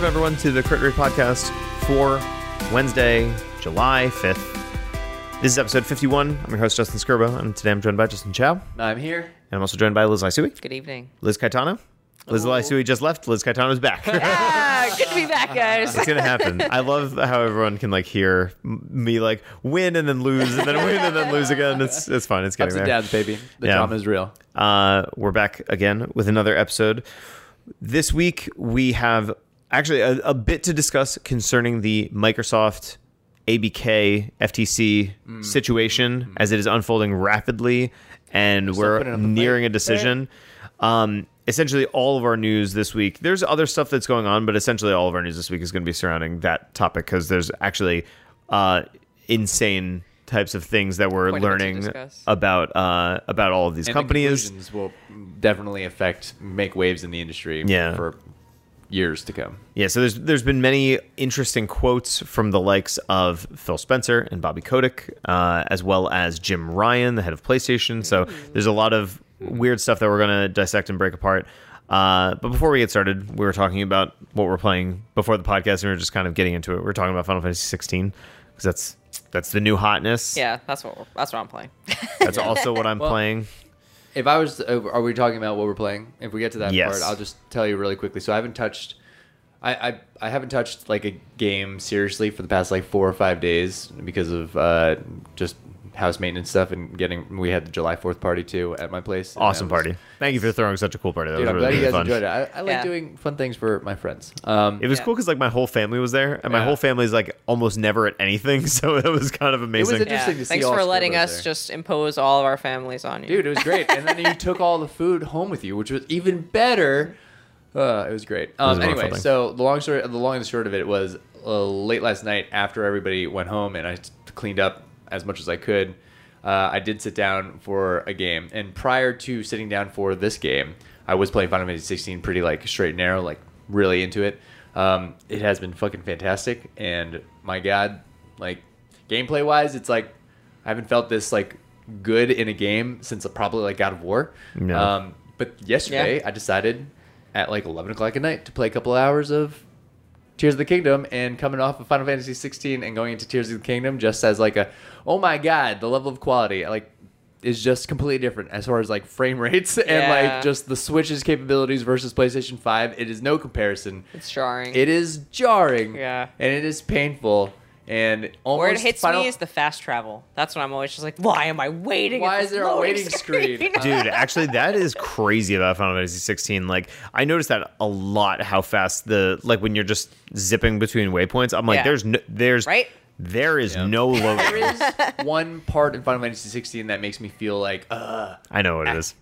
welcome everyone to the Crit Rate Podcast for Wednesday, July 5th. This is episode 51. I'm your host, Justin Skirbo, and today I'm joined by Justin Chow. I'm here. And I'm also joined by Liz Lysui. Good evening. Liz Caetano. Liz Lysui just left. Liz Caetano's back. Ah, good to be back, guys. It's gonna happen. I love how everyone can like hear m- me like win and then lose and then win and then lose again. It's it's fun. It's getting Ups and there. downs, baby. The Yeah. drama is real. Uh, we're back again with another episode. This week we have actually a, a bit to discuss concerning the Microsoft ABK FTC Mm. situation as it is unfolding rapidly, and we're putting up a nearing a decision. Um, essentially, all of our news this week. There's other stuff that's going on, but essentially, all of our news this week is going to be surrounding that topic because there's actually uh, insane types of things that we're Quite a bit to learning about uh, about all of these And companies. the will definitely affect, make waves in the industry Yeah. for years to come. Yeah, so there's there's been many interesting quotes from the likes of Phil Spencer and Bobby Kotick, uh, as well as Jim Ryan, the head of PlayStation. So there's a lot of weird stuff that we're gonna dissect and break apart. Uh, but before we get started, we were talking about what we're playing before the podcast, and we were just kind of getting into it. We are talking about Final Fantasy 16 because that's that's the new hotness. Yeah, that's what that's what I'm playing. that's also what I'm Well, playing. If I was, are we talking about what we're playing? If we get to that Yes. part, I'll just tell you really quickly. So I haven't touched, I, I, I haven't touched like a game seriously for the past like four or five days because of uh, just house maintenance stuff and getting. We had the July Fourth party too at my place. and Awesome that was- party! Thank you for throwing such a cool party. That Dude, was I'm really, glad you really guys fun. enjoyed it. I, I like Yeah. doing fun things for my friends. Um, It was Yeah. cool because like my whole family was there, and my Yeah. whole family's like almost never at anything, so it was kind of amazing. It was interesting to see Thanks all for letting Scribbos us there. just impose all of our families on you. Dude, it was great. and then you took all the food home with you, which was even better. Uh, it was great. was Um, a wonderful anyway, thing. so the long story, the long and the short of it was uh, late last night after everybody went home and I t- cleaned up as much as I could. Uh, I did sit down for a game, and prior to sitting down for this game, I was playing Final Fantasy 16 pretty like straight and narrow, like really into it. Um, it has been fucking fantastic, and my god, like gameplay wise, it's like I haven't felt this like good in a game since probably like God of War. No. Um, but yesterday I decided at like 11 o'clock at night to play a couple hours of Tears of the Kingdom and coming off of Final Fantasy 16 and going into Tears of the Kingdom just as like a oh my god the level of quality like is just completely different as far as like frame rates and Yeah. like just the Switch's capabilities versus PlayStation 5 it is no comparison It's jarring. it is jarring Yeah. and it is painful and almost Where it hits Final- me is the fast travel. That's what I'm always just like, why am I waiting? Why is there a waiting screen? Dude, actually, that is crazy about Final Fantasy 16. Like, I noticed that a lot. How fast the like when you're just zipping between waypoints. I'm like, Yeah. there's no, there's Right? There is Yeah. no there loading. is one part in Final Fantasy 16 that makes me feel like uh I know what it is.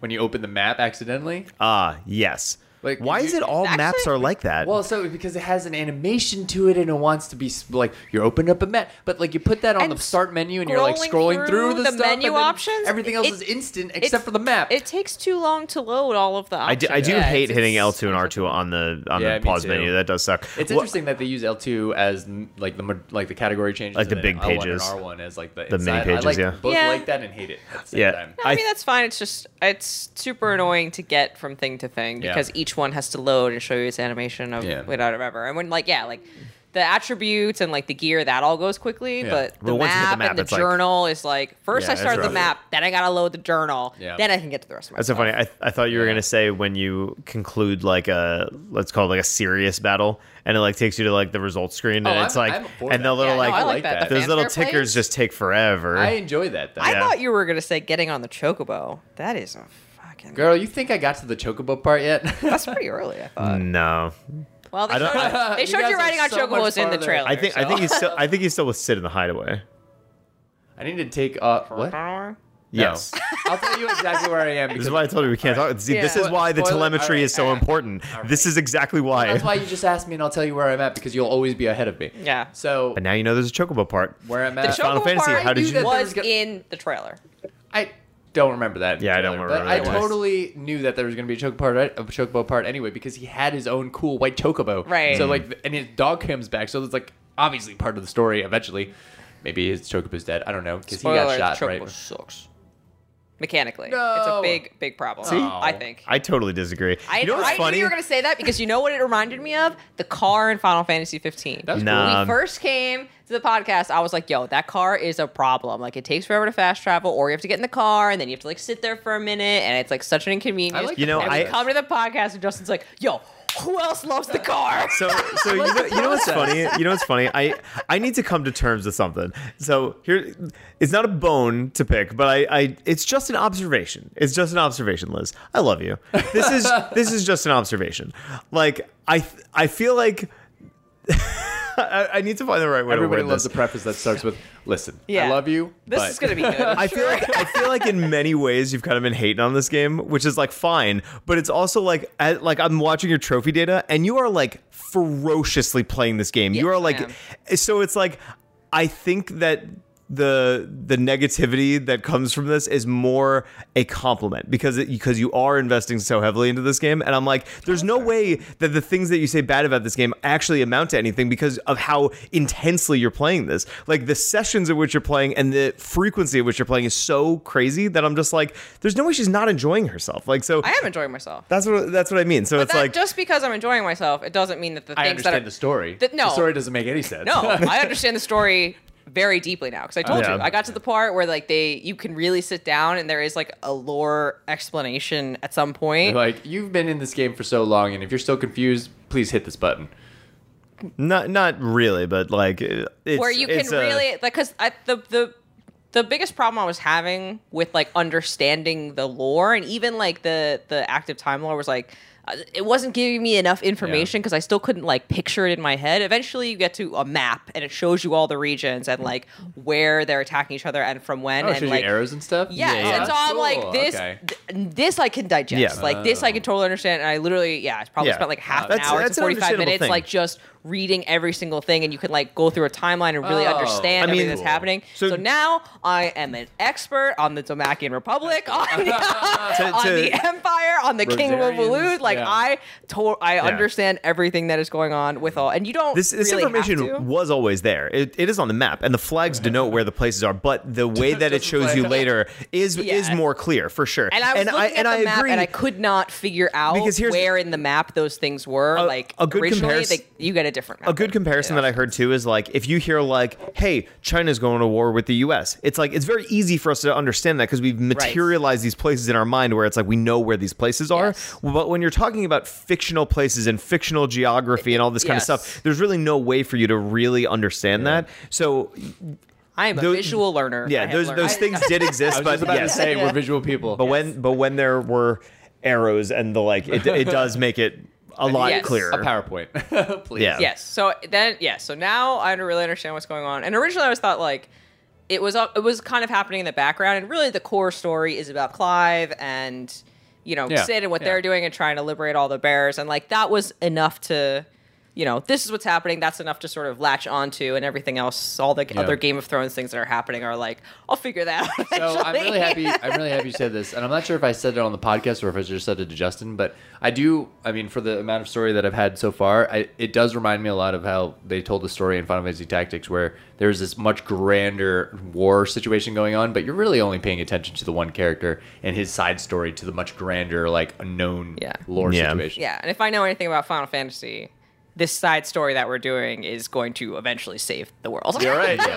when you open the map accidentally. Ah, yes. Like, Why you- is it all Actually- maps are like that? Well, so because it has an animation to it and it wants to be like you're opening up a map, but like you put that on And the start menu and you're like scrolling scrolling through, through the, the stuff, menu and then options, Everything else it- is instant it- except for the map. It takes too long to load all of the I do, options. I do Yeah, hate hitting L2 and R2 on the on Yeah, the pause too. menu. That does suck. it's Well, interesting that they use L2 as mm, like the like the category changes, Like the big L1 pages. R1 as like the, The mini pages, I like yeah. both Yeah. like that and hate it at the same Yeah. time. No, I, I- mean that's fine. It's just it's super annoying to get from thing to thing because each one has to load and show you its animation of Yeah. without whatever. And when like yeah, like the attributes and like the gear that all goes quickly, Yeah. but the Well, once you hit the map, map, and the it's like- journal is like first Yeah, I it's start the map, then I gotta load the journal, Yeah. then I can get to the rest of my That's so funny. I, I thought you were Yeah. gonna say when you conclude like a let's call it like a serious battle, and it like takes you to like the results screen, and Oh, it's I'm- like I'm and the that. little Yeah, no, like, I like like that. that. Those little tickers plays. just take forever. I enjoy that. Though. I Yeah. thought you were gonna say getting on the chocobo. That is a fucking Girl, you think I got to the chocobo part yet? That's pretty early, I thought. no, Well, they I don't- showed, I- they You showed guys you are riding on so much chocobos in the farther. trailer. I think I think he's still I think he's still with Cid in the hideaway. I need to take uh what? No. Yes. I'll tell you exactly where I am This because is why I told you we can't talk. See, this Yeah. is why the Spoiler- telemetry alright, is so alright, important. This is exactly why. That's why you just asked me, and I'll tell you where I'm at because you'll always be ahead of me. Yeah. So But now you know there's a chocobo part. where I'm The at, Final chocobo Fantasy, part how did you- that there was was go- in the trailer. I don't remember that. Yeah, I don't remember But I that totally knew that there was going to be a chocobo part, a chocobo part anyway because he had his own cool white chocobo. Right. So mm. like, and his dog comes back, so it's like obviously part of the story. Eventually, maybe his chocobo's dead. I don't know because he got shot. chocobo Right. sucks. Mechanically. It's a big, big problem. See? I think. I totally disagree. I, you know what's I funny? knew you were gonna say that because you know what it reminded me of? The car in Final Fantasy 15. That's Nah. cool. when we first came to the podcast, I was like, "Yo, that car is a problem. Like, it takes forever to fast travel, or you have to get in the car and then you have to like sit there for a minute, and it's like such an inconvenience." I like You know, I- we come to the podcast and Justin's like, "Yo, who else loves the car?" So, so you know, you know what's funny? You know what's funny? I I need to come to terms with something. So here, it's not a bone to pick, but I, I it's just an observation. It's just an observation, Liz. I love you. This is this is just an observation. Like I I feel like I, I need to find the right way Everybody to word loves this. the preface that starts with "Listen, Yeah. I love you." this but is gonna be good. I feel like I feel like in many ways you've kind of been hating on this game, which is like fine, but it's also like at, like I'm watching your trophy data and you are like ferociously playing this game. you Yes, are I like am. so it's like I think that the the negativity that comes from this is more a compliment because it, because you are investing so heavily into this game and I'm like there's no way that the things that you say bad about this game actually amount to anything because of how intensely you're playing this like the sessions at which you're playing and the frequency at which you're playing is so crazy that I'm just like there's no way she's not enjoying herself like so I am enjoying myself. that's what that's what I mean so But it's that, like just because I'm enjoying myself, it doesn't mean that the I things that understand are, the story. Th- no. the story doesn't make any sense. No, I understand the story very deeply now because I told Yeah. you I got to the part where like they you can really sit down and there is like a lore explanation at some point. like you've been in this game for so long, and if you're still confused, please hit this button. not not really but like it's, where you can a- really like because the the the biggest problem I was having with like understanding the lore and even like the the active time lore was like Uh, it wasn't giving me enough information because I still couldn't like picture it in my head. Eventually, you get to a map and it shows you all the regions and like where they're attacking each other and from when Oh, and like arrows and stuff. Yes, Yeah, and so I'm like this. Okay. th- this I can digest. Yeah. Like this I can oh. totally understand. And I literally, yeah, I probably Yeah. spent like half an hour to 45 minutes, thing. like just reading every single thing, and you can like go through a timeline and really Oh. understand I mean- everything that's happening. So- So, now I am an expert on the Dhalmekian Republic, on, To- on the Empire, on the Kingdom of Rosarians, Waloed. Like yeah. I, to- I understand everything that is going on with all, and you don't. this, this really have information to. was always there. It, it is on the map, and the flags denote where the places are. But the way that it shows you later is Yeah. is more clear for sure. And I was looking and at the I map, agree. and I could not figure out Because here's- where in the map those things were. A- like a good originally, comparis- they, you get a different. Map a good comparison that I heard too is like if you hear like, "Hey, China's going to war with the U.S." It's like it's very easy for us to understand that because we've materialized these places in our mind where it's like we know where these places are. Yes. But when you're talking about fictional places and fictional geography and all this kind of stuff, there's really no way for you to really understand that. So I am a Those- visual learner. Yeah, those learned- those things did I exist, was but just about yes. to say Yeah. we're visual people. But when but when there were arrows and the like, it, it does make it a lot Yes. clearer. a PowerPoint, please. Yeah. Yes. So then, yeah. So now I don't really understand what's going on. And originally, I was thought like it was it was kind of happening in the background, and really the core story is about Clive and you know Yeah. Cid and what Yeah. they're doing and trying to liberate all the bears, and like that was enough to. You know, this is what's happening. That's enough to sort of latch onto, and everything else, all the other Game of Thrones things that are happening are like, I'll figure that out. So I'm really happy. I'm really happy you said this, and I'm not sure if I said it on the podcast or if I just said it to Justin. But I do. I mean, for the amount of story that I've had so far, I, it does remind me a lot of how they told the story in Final Fantasy Tactics, where there's this much grander war situation going on, but you're really only paying attention to the one character and his side story to the much grander, like unknown Yeah. lore Yeah. situation. Yeah, and if I know anything about Final Fantasy, this side story that we're doing is going to eventually save the world. You're right.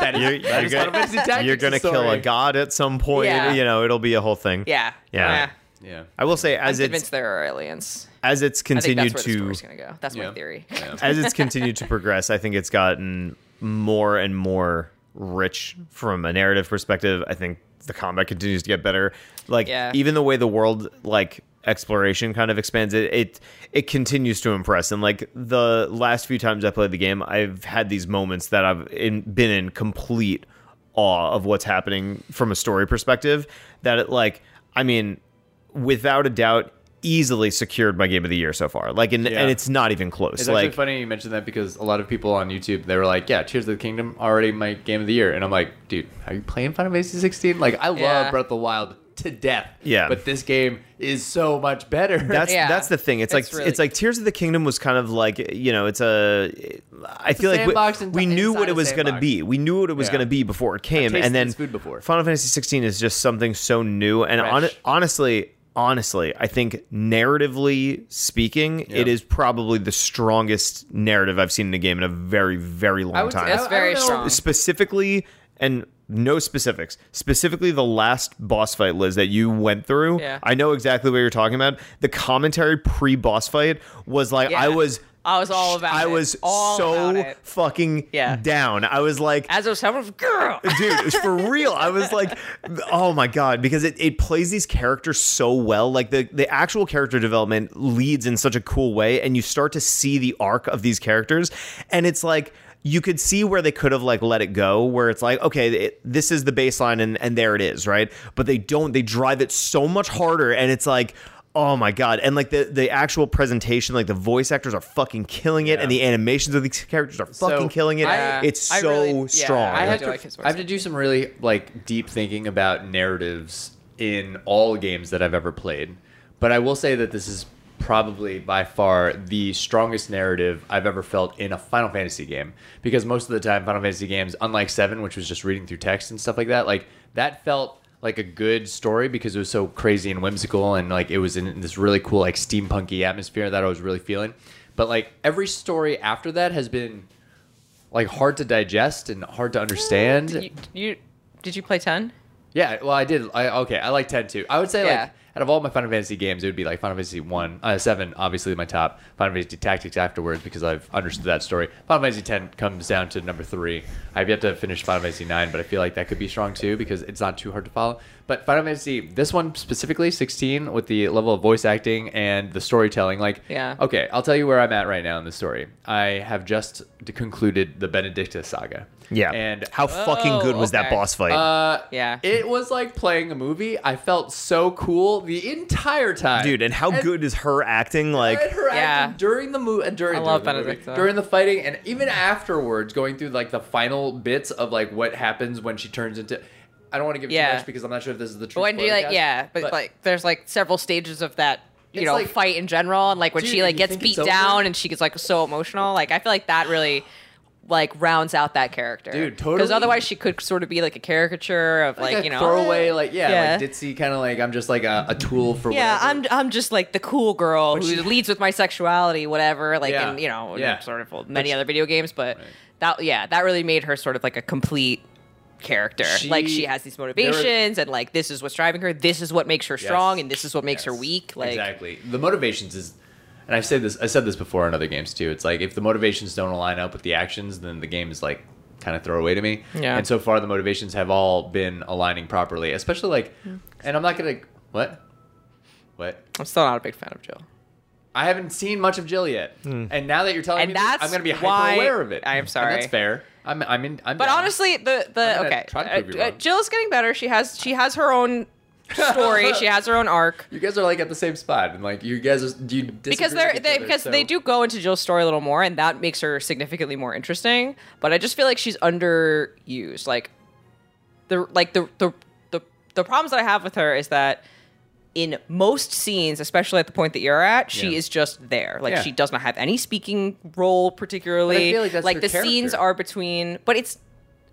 That is, You're, that you're is gonna, Tactics you're gonna kill a god at some point. Yeah. You know, it'll be a whole thing. yeah. Yeah. Yeah. I will say, I'm as it's convinced there are aliens. as it's I think continued that's where the to story's gonna go. That's Yeah. my theory. Yeah. as it's continued to progress, I think it's gotten more and more rich from a narrative perspective. I think the combat continues to get better. Like Yeah. even the way the world like exploration kind of expands it it it continues to impress and like the last few times i played the game i've had these moments that i've in, been in complete awe of what's happening from a story perspective that it like i mean without a doubt easily secured my game of the year so far like and, Yeah. and it's not even close It's like actually funny you mentioned that because a lot of people on YouTube they were like, "Yeah, Tears of the Kingdom already my game of the year," and I'm like, "Dude, are you playing Final Fantasy 16? Like, I love Yeah. Breath of the Wild to death. Yeah. But this game is so much better. That's Yeah. that's the thing. It's, It's like really it's like Tears of the Kingdom was kind of like you know it's a. I feel like we, we knew what it was going to be. We knew what it was Yeah. going to be before it came, and then food before. Final Fantasy 16 is just something so new. And hon- Fresh. honestly, honestly, I think narratively speaking, it is probably the strongest narrative I've seen in a game in a very very long I would time. I- It's very don't strong. specifically and no specifics specifically the last boss fight liz that you went through Yeah. i know exactly what you're talking about the commentary pre-boss fight was like i was I was all about i it. was All so fucking Yeah. down i was like As was having, girl. dude it's for real i was like oh my god because it, it plays these characters so well like the, the actual character development leads in such a cool way and you start to see the arc of these characters and it's like you could see where they could have like let it go where it's like okay it, this is the baseline and, and there it is right but they don't they drive it so much harder and it's like Oh my god! And like the the actual presentation, like the voice actors are fucking killing it, Yeah. and the animations of these characters are So, fucking killing it. I- it's I so really- strong. I I have, to, like I have to do some really like deep thinking about narratives in all games that I've ever played. But I will say that this is probably by far the strongest narrative I've ever felt in a Final Fantasy game. Because most of the time, Final Fantasy games, unlike Seven, which was just reading through text and stuff like that, like that felt like a good story because it was so crazy and whimsical and like it was in this really cool like steampunky atmosphere that I was really feeling. But like every story after that has been like hard to digest and hard to uh, understand. You, you did you play ten? Yeah, well, I did. I okay, I like ten too. I would say Yeah. like out of all my Final Fantasy games, it would be like Final Fantasy one, uh, seven, obviously my top. Final Fantasy Tactics afterwards because I've understood that story. Final Fantasy ten comes down to number three. I've yet to finish Final Fantasy nine, but I feel like that could be strong too because it's not too hard to follow. But Final Fantasy, this one specifically, sixteen, with the level of voice acting and the storytelling, like Yeah. Okay, I'll tell you where I'm at right now in the story. I have just concluded the Benedicta saga. Yeah. and how fucking good was that boss fight? uh, Yeah. It was like playing a movie. I felt so cool the entire time, Dude, and how good is her acting? Like, and her Yeah. acting during the movie, during, I during the movie, during the fighting, and even afterwards, going through like the final bits of like what happens when she turns into. I don't want to give Yeah. too much because I'm not sure if this is the But truth. when do you like yeah, but, like there's like several stages of that you It's know like- fight in general, and like when Dude, she like gets beat down and she gets like so emotional. Like I feel like that really like rounds out that character, Dude, Because otherwise she could sort of be like a caricature of like, like, you know throwaway, like yeah, Yeah. like ditzy kind of like I'm just like a, a tool for Yeah, whatever. I'm I'm just like the cool girl who she- leads with my sexuality, whatever. Like, Yeah. and you know, Yeah. sort of many she- other video games, but Right. that yeah, that really made her sort of like a complete character. like She- she has these there were- motivations, and like this is what's driving her. This is what makes her strong, Yes. and this is what makes her weak. Like, exactly the motivations is and i've said this i said this before in other games too it's like if the motivations don't align up with the actions then the game is like kind of throwaway to me Yeah. and so far the motivations have all been aligning properly especially like and i'm not gonna what what I'm still not a big fan of Jill. i haven't seen much of jill yet and now that you're telling And me this, that's i'm gonna be hyper why aware of it I am And sorry. that's fair i'm i'm in i'm But down. honestly, the I'm the okay, try to prove you uh, wrong. uh, Jill's getting better. She has she has her own story. she has her own arc. you guys are like at the same spot and like you guys are do you because they're they, other, because so- they do go into Jill's story a little more, and that makes her significantly more interesting. But I just feel like she's underused. Like the like the the the, the problems that I have with her is that in most scenes, especially at the point that you're at, she Yeah. is just there. Like Yeah. she does not have any speaking role particularly. feel like that's her the scenes are between, but it's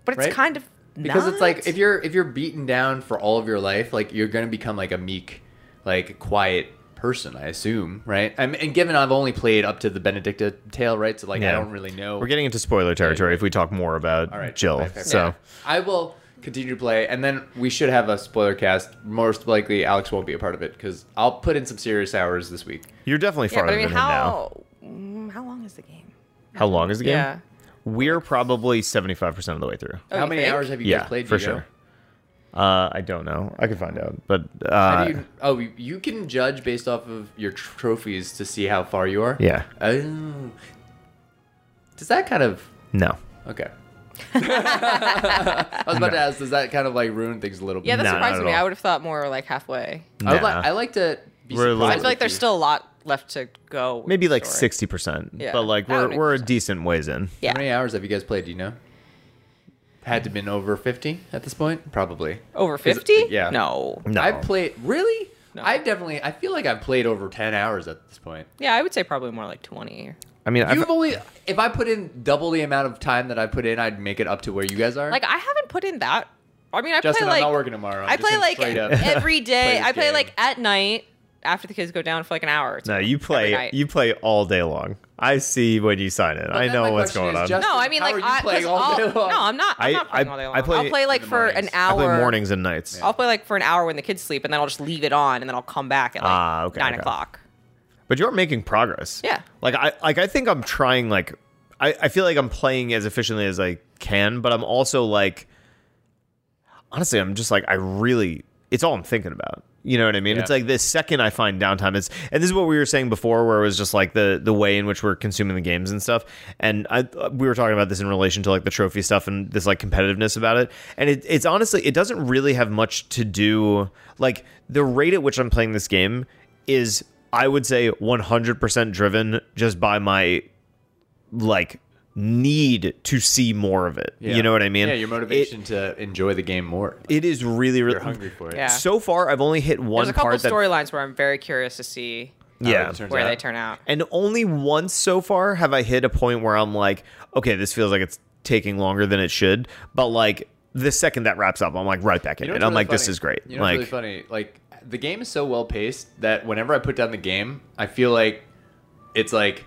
but it's Right? kind of because it's like if you're if you're beaten down for all of your life like you're gonna become like a meek like quiet person i assume right I'm, and given i've only played up to the benedicta tale right so like i don't really know we're getting into spoiler territory if we talk more about all right Jill. fair, fair, so, fair. i will continue to play and then we should have a spoiler cast most likely alex won't be a part of it because i'll put in some serious hours this week you're definitely yeah, farther but I mean, than him now. how mm, how long is the game? How long is the game? Yeah. We're probably 75% of the way through. Oh, how many think? hours have you yeah, guys played for do sure. Uh, I don't know. I can find out. But How uh, do you, oh, you- you can judge based off of your tr- trophies to see how far you are. yeah, Oh. Does that kind of no. Okay. I was about to ask, does that kind of like ruin things a little bit? Yeah, that Nah, surprised not me. all. I would have thought more like halfway. I, would Nah. like, I like to be We're a little- I feel like there's you. still a lot left to go. Maybe like 60%. Yeah, but like we're we're a decent ways in. Yeah. How many hours have you guys played? Do you know? had to been over 50 at this point, probably. Over fifty? yeah. No. No. I've played really. No. I've definitely. I feel like I've played over 10 hours at this point. Yeah, I would say probably more like twenty. I mean, I've, You've only. If I put in double the amount of time that I put in, I'd make it up to where you guys are. Like I haven't put in that. I mean, I Justin, play I'm like not working tomorrow. I'm I play like every day. this I play game. like at night after the kids go down for like an hour. Or two no, you play you play all day long. I see when you sign in. I know what's going on. just- No, I mean like I, playing 'cause all day long? No, I'm not. I'm I- playing I- all day long. I play- I'll play like In the for an mornings. I I hour. play mornings and nights. I'll play like for an hour when the kids sleep, and then I'll just leave it on, and then I'll come back at like Ah, okay, nine okay. o'clock. But you're making progress. Yeah. Like I like I think I'm trying like I, I feel like I'm playing as efficiently as I can, but I'm also like honestly, I'm just like I really it's all I'm thinking about. You know what I mean? Yeah. It's like the second I find downtime, it's and this is what we were saying before, where it was just like the the way in which we're consuming the games and stuff. And I we were talking about this in relation to like the trophy stuff and this like competitiveness about it. And it, it's honestly it doesn't really have much to do like the rate at which I'm playing this game is I would say 100% driven just by my like need to see more of it. Yeah. You know what I mean? Yeah, your motivation to enjoy the game more. It, it is really really You're hungry for it. Yeah. So far I've only hit one There's a couple part that storylines where I'm very curious to see yeah. where out. they turn out. And only once so far have I hit a point where I'm like, okay, this feels like it's taking longer than it should. But like the second that wraps up, I'm like right back in You know it. what's I'm really like, this is great. You know like, what's really funny? Like the game is so well paced that whenever I put down the game, I feel like it's like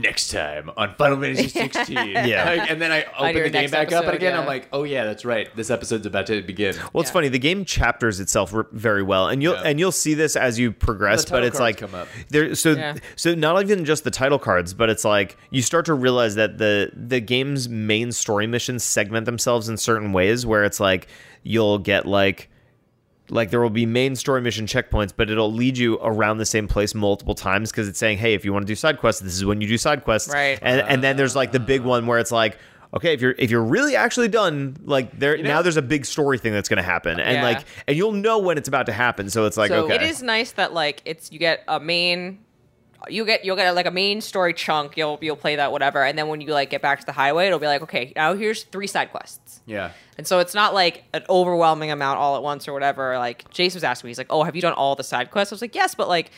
next time on Final Fantasy 16. Yeah. Like, and then I open the game next back up and again. yeah. I'm like, oh yeah, that's right. This episode's about to begin. well, it's Yeah. funny. The game chapters itself very well, and you'll Yeah. and you'll see this as you progress. The But it's like come up. there. So Yeah. so not even just the title cards, but it's like you start to realize that the the game's main story missions segment themselves in certain ways, where it's like you'll get like like there will be main story mission checkpoints, but it'll lead you around the same place multiple times because it's saying, hey, if you want to do side quests, this is when you do side quests. Right. And and then there's like the big one where it's like, okay, if you're if you're really actually done, like there You know- now there's a big story thing that's gonna happen. And Yeah. like and you'll know when it's about to happen. So it's like, So- okay. It is nice that like it's you get a main you get you'll get like a main story chunk you'll you'll play that whatever and then when you like get back to the highway it'll be like okay now here's three side quests Yeah. and so it's not like an overwhelming amount all at once or whatever like Jace was asking me he's like oh have you done all the side quests I was like yes but like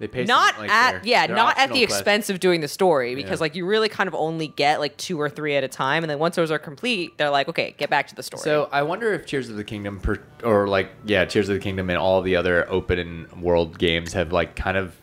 They pace not like, at they're- yeah they're not at the quests. expense of doing the story because Yeah. like you really kind of only get like two or three at a time and then once those are complete they're like okay get back to the story So I wonder if Tears of the Kingdom, per, or like yeah, Tears of the Kingdom and all the other open world games have like kind of.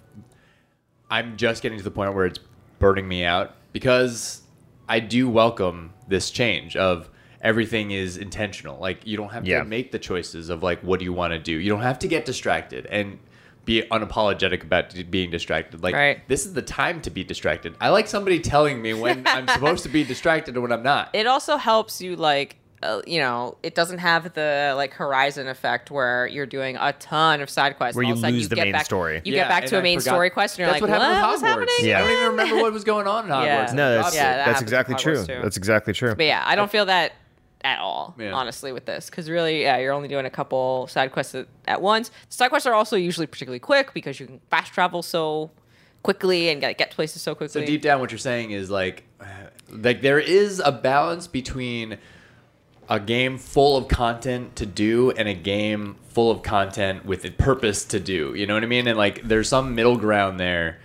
I'm just getting to the point where it's burning me out because I do welcome this change of everything is intentional. Like you don't have Yeah. to make the choices of like what do you want to do. You don't have to get distracted and be unapologetic about being distracted. Like Right. this is the time to be distracted. I like somebody telling me when I'm supposed to be distracted and when I'm not. it also helps you like uh, you know it doesn't have the like horizon effect where you're doing a ton of side quests Where and all you of a sudden lose the get main back, story. you Yeah, get back to a I main forgot- story quest and you're That's like what happened what's with Hogwarts. happening Yeah. I don't even remember what was going on in Hogwarts. Yeah. No, that's Yeah, that that's exactly true. Too. That's exactly true. but yeah i don't feel that at all Yeah. honestly with this because really yeah you're only doing a couple side quests at, at once side quests are also usually particularly quick because you can fast travel so quickly and get, get places so quickly So deep down, what you're saying is like, like there is a balance between a game full of content to do and a game full of content with a purpose to do. You know what I mean? And like, there's some middle ground there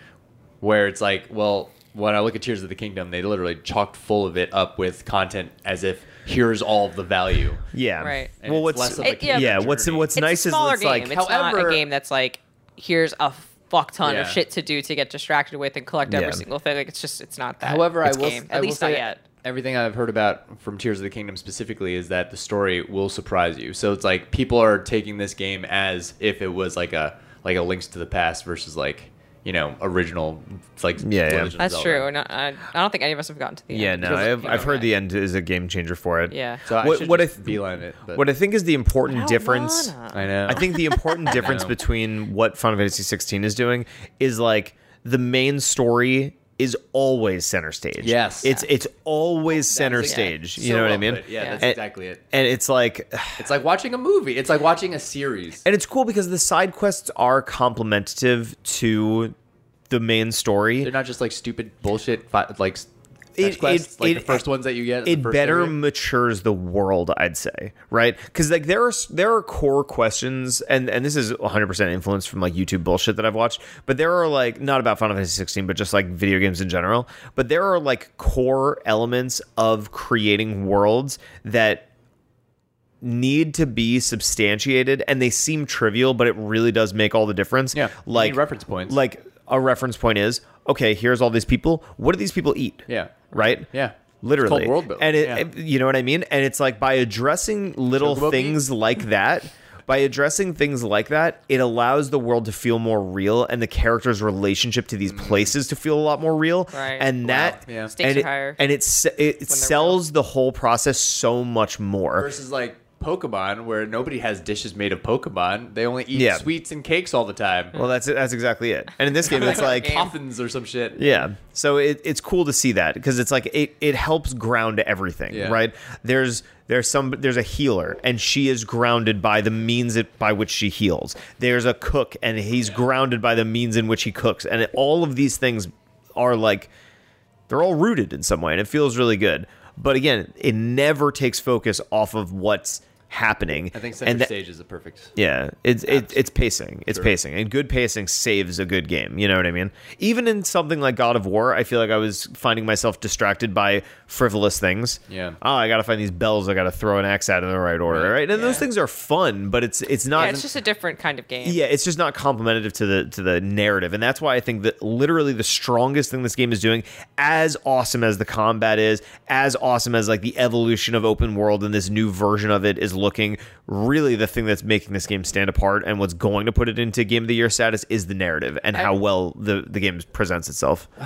where it's like, well, when I look at Tears of the Kingdom, they literally chocked full of it up with content as if here's all the value. Yeah. Right. And Well, what's less of a It- yeah, yeah, what's what's it's nice a smaller is game like it's not however- a game that's like here's a fuck ton of shit to do to get distracted with and collect every Yeah. single thing like it's just it's not that However, it's I will game. I at will least not say yet Everything I've heard about from Tears of the Kingdom specifically is that the story will surprise you. So it's like people are taking this game as if it was like a like a Links to the Past versus like you know original like Yeah, yeah. That's Zelda. true. No, I, I don't think any of us have gotten to the yeah, end. no, I've, I've heard the end is a game changer for it. Yeah. So I What- should what I just th- beeline it. But What I think is the important I difference. wanna. I know. I think the important difference between what Final Fantasy 16 is doing is like the main story is always center stage. Yes. it's it's always center That's it. stage. You So know what I mean? put. Yeah, Yeah. that's And- exactly it. And it's like, It's like watching a movie. It's like watching a series. and it's cool because the side quests are complementative to the main story. They're not just like stupid bullshit like s- Fetch It- quests, it- like it- the first ones that you get. it better matures the world i'd say right because like there are there are core questions and and this is 100% influenced from like youtube bullshit that i've watched but there are like not about final fantasy 16 but just like video games in general but there are like core elements of creating worlds that need to be substantiated and they seem trivial but it really does make all the difference Yeah, like reference points. like a reference point is okay here's all these people what do these people eat Yeah. right Yeah. literally called world building. and it, Yeah. you know what i mean and it's like by addressing little Chocobo things like that by addressing things like that it allows the world to feel more real and the character's relationship to these mm. places to feel a lot more real Right. and that Yeah. Stakes and are it, higher and it, it sells the whole process so much more Versus like Pokemon, where nobody has dishes made of Pokemon. They only eat Yeah. sweets and cakes all the time. well that's it that's exactly it and in this game it's like Coffins or some shit. Yeah. So it, it's cool to see that because it's like it, it helps ground everything, Yeah. right? There's there's some there's a healer and she is grounded by the means it, by which she heals. There's a cook and he's grounded by the means in which he cooks. And it, all of these things are like they're all rooted in some way and it feels really good. But again, it never takes focus off of what's happening. I think center that- stage is a perfect. yeah, it's it, it's pacing. It's Sure. pacing, and good pacing saves a good game. You know what I mean? Even in something like God of War, I feel like I was finding myself distracted by frivolous things. Yeah. Oh, I got to find these bells. I got to throw an axe out in the right order, Right. right? And those things are fun, but it's it's not. yeah, it's just a different kind of game. Yeah, it's just not complementative to the to the narrative, and that's why I think that literally the strongest thing this game is doing, as awesome as the combat is, as awesome as like the evolution of open world and this new version of it is looking, really the thing that's making this game stand apart and what's going to put it into game of the year status is the narrative and how well the the game presents itself.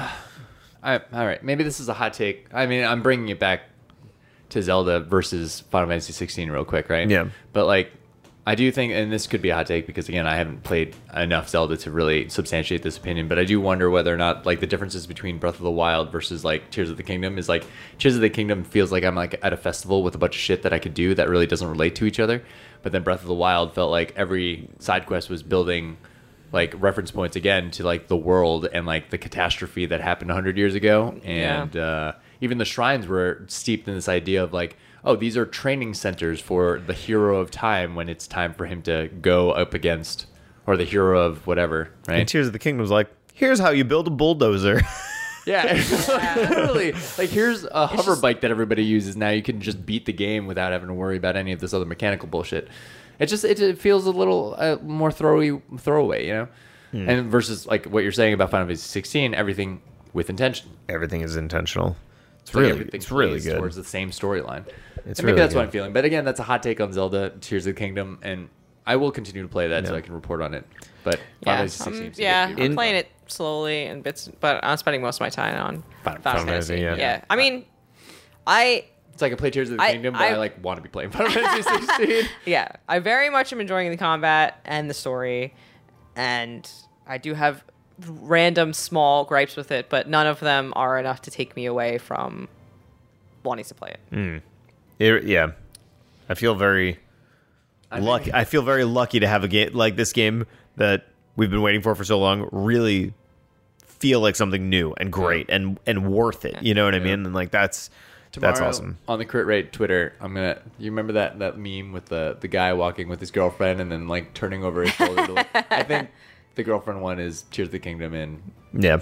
I, all right, maybe this is a hot take. I mean, I'm bringing it back to Zelda versus Final Fantasy 16 real quick, right? Yeah. But like, I do think, and this could be a hot take because again, I haven't played enough Zelda to really substantiate this opinion. But I do wonder whether or not like the differences between Breath of the Wild versus like Tears of the Kingdom is like Tears of the Kingdom feels like I'm like at a festival with a bunch of shit that I could do that really doesn't relate to each other. But then Breath of the Wild felt like every side quest was building like reference points again to like the world and like the catastrophe that happened 100 years ago and uh, even the shrines were steeped in this idea of like oh these are training centers for the hero of time when it's time for him to go up against or the hero of whatever And right Tears of the Kingdom Kingdom's like, here's how you build a bulldozer. yeah literally like here's a hover bike that everybody uses now you can just beat the game without having to worry about any of this other mechanical bullshit it just it, it feels a little uh, more throwy throwaway you know and versus like what you're saying about Final Fantasy 16 everything with intention Everything is intentional. It's like really it's really good. towards the same storyline. It's And maybe really that's what. I'm feeling. But again, that's a hot take on Zelda Tears of the Kingdom, and I will continue to play that so I can report on it. But Yeah, Final Fantasy um, seems yeah. be I'm playing it slowly and bits, but I'm spending most of my time on Final- Final, Final Fantasy. Fantasy, yeah. yeah. I mean, I It's like I play Tears of the I- Kingdom, but I, I- like want to be playing Final Fantasy 16. yeah, I very much am enjoying the combat and the story, and I do have random small gripes with it, but none of them are enough to take me away from wanting to play it. It- yeah, I feel very lucky. I feel very lucky to have a game like this game that we've been waiting for for so long. Really feel like something new and great and and worth it. You know what I mean? And like that's that's awesome. On the crit rate Twitter, I'm gonna. You remember that that meme with the the guy walking with his girlfriend and then like turning over his shoulder. to look? I think the girlfriend one is Tears of the Kingdom, in. Yeah,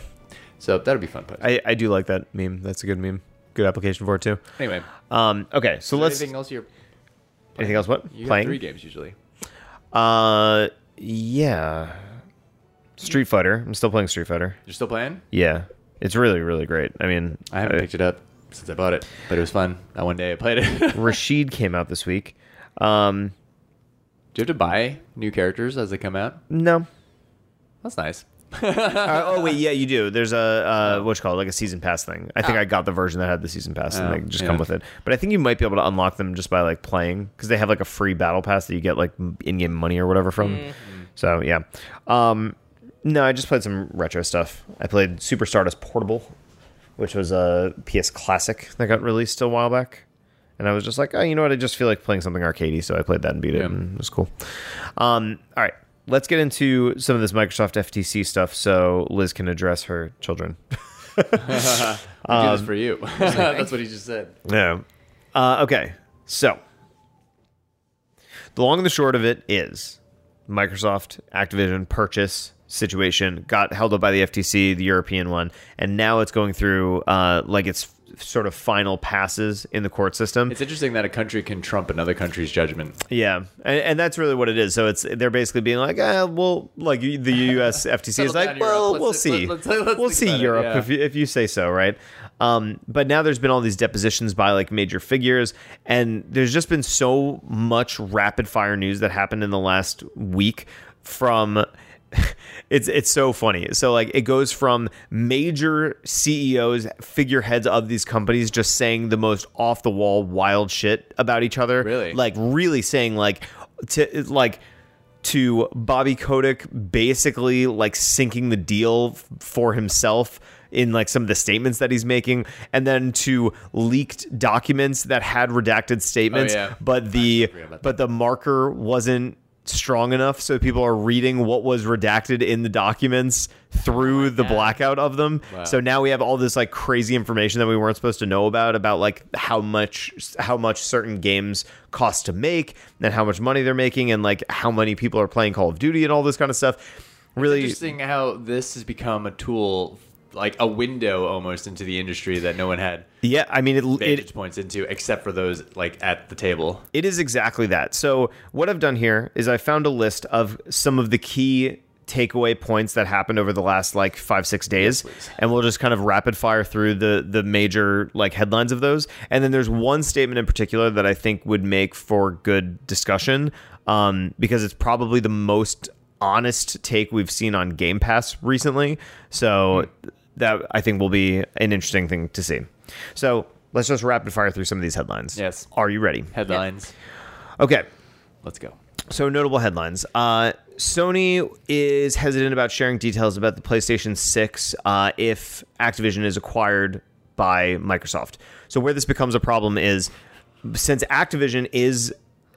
so that'll be fun. I I do like that meme. That's a good meme. Good application for it too. anyway, Um. Okay, so let's. anything else you're Anything else? What you playing? three games usually. Uh. Yeah. Street Fighter. I'm still playing Street Fighter. You're still playing? Yeah, it's really really great. I mean, I haven't uh, picked it up since I bought it, but it was fun. That one day I played it. Rashid came out this week. Um. Do you have to buy new characters as they come out? No. That's nice. Uh, oh wait, yeah, you do. There's a uh, what's it called like a season pass thing. I think Oh. I got the version that had the season pass, and Oh, they just yeah. come with it. But I think you might be able to unlock them just by like playing because they have like a free battle pass that you get like in-game money or whatever from. So yeah, um, no, I just played some retro stuff. I played Super Stardust Portable, which was a PS Classic that got released a while back. And I was just like, oh, you know what? I just feel like playing something arcadey, so I played that and beat it, Yeah. and it was cool. Um, all right, let's get into some of this Microsoft FTC stuff, so Liz can address her children. We do this for you. That's what he just said. No. Uh, okay. So, the long and the short of it is Microsoft Activision purchase situation got held up by the FTC, the European one, and now it's going through uh, like its sort of final passes in the court system. It's interesting that a country can trump another country's judgment. yeah, and, and that's really what it is. So it's they're basically being like, ah, well, like the U.S. FTC is like, well, Let's- we'll let's- see, let's- let's we'll see it, Europe yeah. if you, if you say so, right? Um, but now there's been all these depositions by like major figures, and there's just been so much rapid fire news that happened in the last week from. It's it's so funny. So like it goes from major CEOs, figureheads of these companies just saying the most off the wall wild shit about each other. Really? Like really saying like to like to Bobby Kotick basically like sinking the deal f- for himself in like some of the statements that he's making and then to leaked documents that had redacted statements yeah. but the but the marker wasn't strong enough so people are reading what was redacted in the documents through oh the blackout of them Wow. so now we have all this like crazy information that we weren't supposed to know about about like how much how much certain games cost to make and how much money they're making and like how many people are playing Call of Duty and all this kind of stuff. Really Interesting how this has become a tool, like a window almost into the industry that no one had yeah, I mean it, vantage it points into except for those like at the table. it is exactly that. So what I've done here is I found a list of some of the key takeaway points that happened over the last like five six days please. and we'll just kind of rapid fire through the the major like headlines of those and then there's one statement in particular that i think would make for good discussion um, because it's probably the most honest take we've seen on game pass recently so that i think will be an interesting thing to see so let's just rapid fire through some of these headlines Yes. are you ready Headlines. okay Let's go. so notable headlines. Uh, Sony is hesitant about sharing details about the PlayStation 6 uh, if Activision is acquired by Microsoft. So where this becomes a problem is since Activision is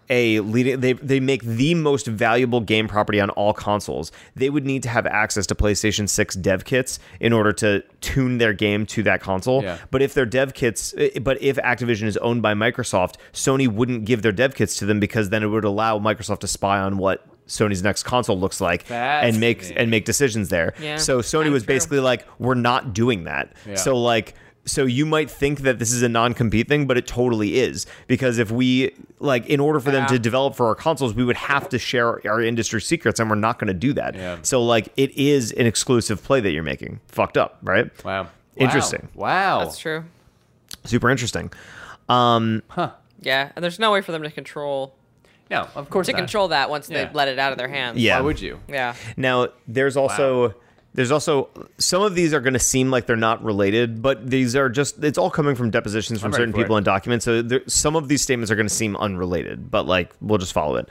a leading they they make the most valuable game property on all consoles. They would need to have access to PlayStation 6 dev kits in order to tune their game to that console. Yeah. But if their dev kits, eh, but if Activision is owned by Microsoft, Sony wouldn't give their dev kits to them because then it would allow Microsoft to spy on what Sony's next console looks like and make Fascinating. and make decisions there. Yeah, so Sony was true. basically like, we're not doing that. Yeah. So like. So you might think that this is a non-compete thing, but it totally is because if we like, in order for them to develop for our consoles, we would have to share our industry secrets, and we're not going to do that. Yeah. So like, it is an exclusive play that you're making. Fucked up, right? Wow. Interesting. Wow. That's true. Super interesting. Um, Huh. Yeah, and there's no way for them to control No, of course to not. control that once Yeah. they let it out of their hands. Yeah. Why would you? Yeah. Now, there's also there's also some of these are going to seem like they're not related, but these are just it's all coming from depositions from certain people it. and documents. So there, some of these statements are going to seem unrelated, but like we'll just follow it.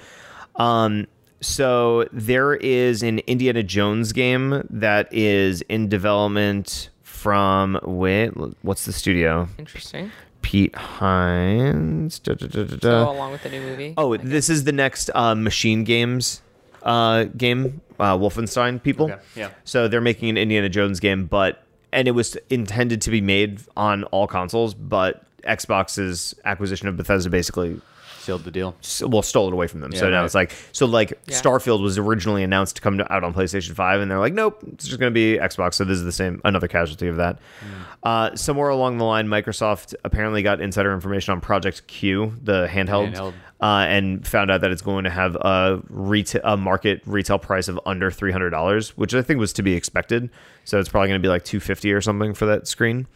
Um, so there is an Indiana Jones game that is in development from wait, what's the studio? Interesting. Pete Hines. Da, da, da, da. along with the new movie. Oh, this is the next uh, Machine Games uh, game, uh, Wolfenstein people. Okay, yeah. So they're making an Indiana Jones game, but and it was intended to be made on all consoles, but Xbox's acquisition of Bethesda basically Sealed the deal. s- well stole it away from them. so now right. it's like so like Yeah. Starfield was originally announced to come out on PlayStation 5 and they're like nope, it's just going to be Xbox. So this is the same another casualty of that. Hmm. Uh, somewhere along the line Microsoft apparently got insider information on Project Q, the handheld, Handheld. Uh, and found out that it's going to have a retail a market retail price of under $300, which I think was to be expected. So it's probably going to be like 250 or something for that screen.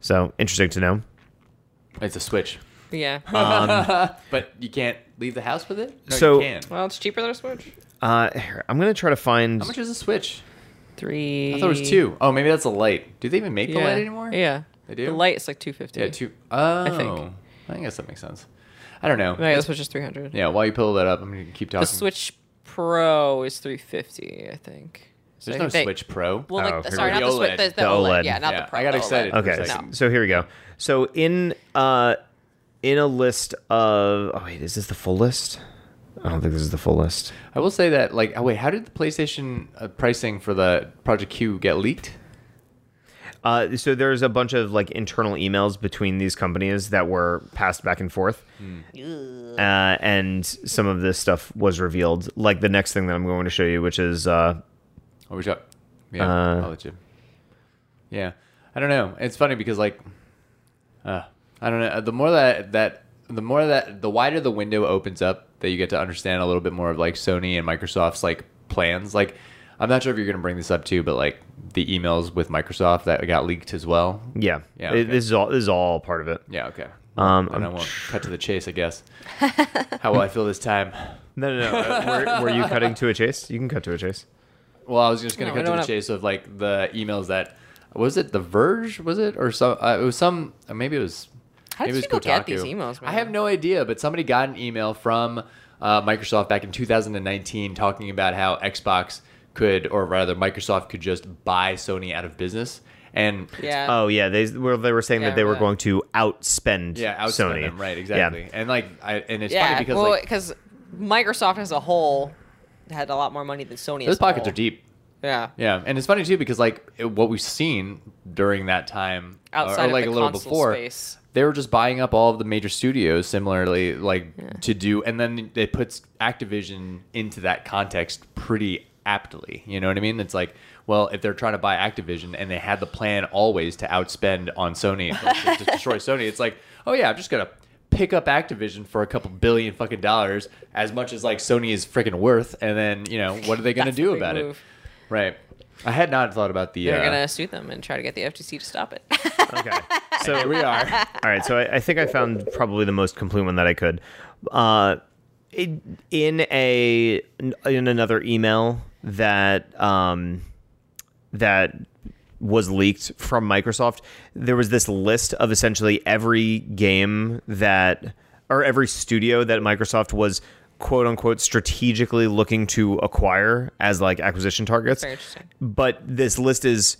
So interesting to know. It's a Switch. Yeah. But you can't leave the house with it? No, So- you can. well, it's cheaper than a Switch. Uh, here, I'm going to try to find How much is a Switch? Three. I thought it was two. Oh, maybe that's a light. Do they even make Yeah. the light anymore? Yeah. They do? The light is like two fifty. Yeah, two. Oh. I think. I guess that makes sense. I don't know. Yeah, the Switch is three hundred. Yeah, while you pull that up, I'm going to keep talking. The Switch Pro is three fifty. I think. So There's I no think they- Switch Pro. Well, Oh, like, here sorry, we not go. the Switch. The The, the, The OLED. OLED. Yeah, not Yeah, the Pro. I got the excited. For a Okay, second. so here we go. So in uh in a list of oh wait, is this the full list? I don't think this is the full list. I will say that, like, oh wait, how did the PlayStation uh, pricing for the Project Q get leaked? Uh, so there's a bunch of like internal emails between these companies that were passed back and forth, uh, and some of this stuff was revealed. Like the next thing that I'm going to show you, which is uh, What we up? Yeah, Uh, I'll let you. Yeah, I don't know. It's funny because like, uh, I don't know. The more that that the more that the wider the window opens up, that you get to understand a little bit more of like Sony and Microsoft's like plans. Like, I'm not sure if you're gonna bring this up too, but like the emails with Microsoft that got leaked as well. yeah, Yeah, It- this is all this is all part of it. Yeah. Okay. Um, and I won't cut to the chase. I guess. How will I feel this time? No, no, no. Uh, were, were you cutting to a chase? You can cut to a chase. Well, I was just gonna No, cut to don't the chase of like the emails that was it The Verge was it or some uh, it was some uh, maybe it was How did maybe it people was get these emails, man? I have no idea, but somebody got an email from uh, Microsoft back in 2019 talking about how Xbox could, or rather Microsoft could just buy Sony out of business. And Yeah. Oh yeah, they were they were saying Yeah, that they were right. going to outspend yeah, outspend Sony. them, right? Yeah. Exactly. And like, I, and it's yeah, funny because well, like because Microsoft as a whole had a lot more money than Sony. those as pockets whole. are deep. Yeah. Yeah, and it's funny too because like it, what we've seen during that time, or- Outside or, of like the a little console before, space. They were just buying up all of the major studios similarly, like to do, and then it puts Activision into that context pretty aptly. You know what I mean? It's like, well, if they're trying to buy Activision and they had the plan always to outspend on Sony, to destroy Sony, it's like, oh yeah, I'm just gonna pick up Activision for a couple billion fucking dollars, as much as like Sony is freaking worth, and then you know what are they gonna do about move. it? Right. I had not thought about the. They're uh, gonna sue them and try to get the FTC to stop it. Okay. So Here we are. All right, so I, I think I found probably the most complete one that I could. Uh, in, in a in another email that um, that was leaked from Microsoft, there was this list of essentially every game that or every studio that Microsoft was quote unquote strategically looking to acquire as like acquisition targets. Very interesting. But this list is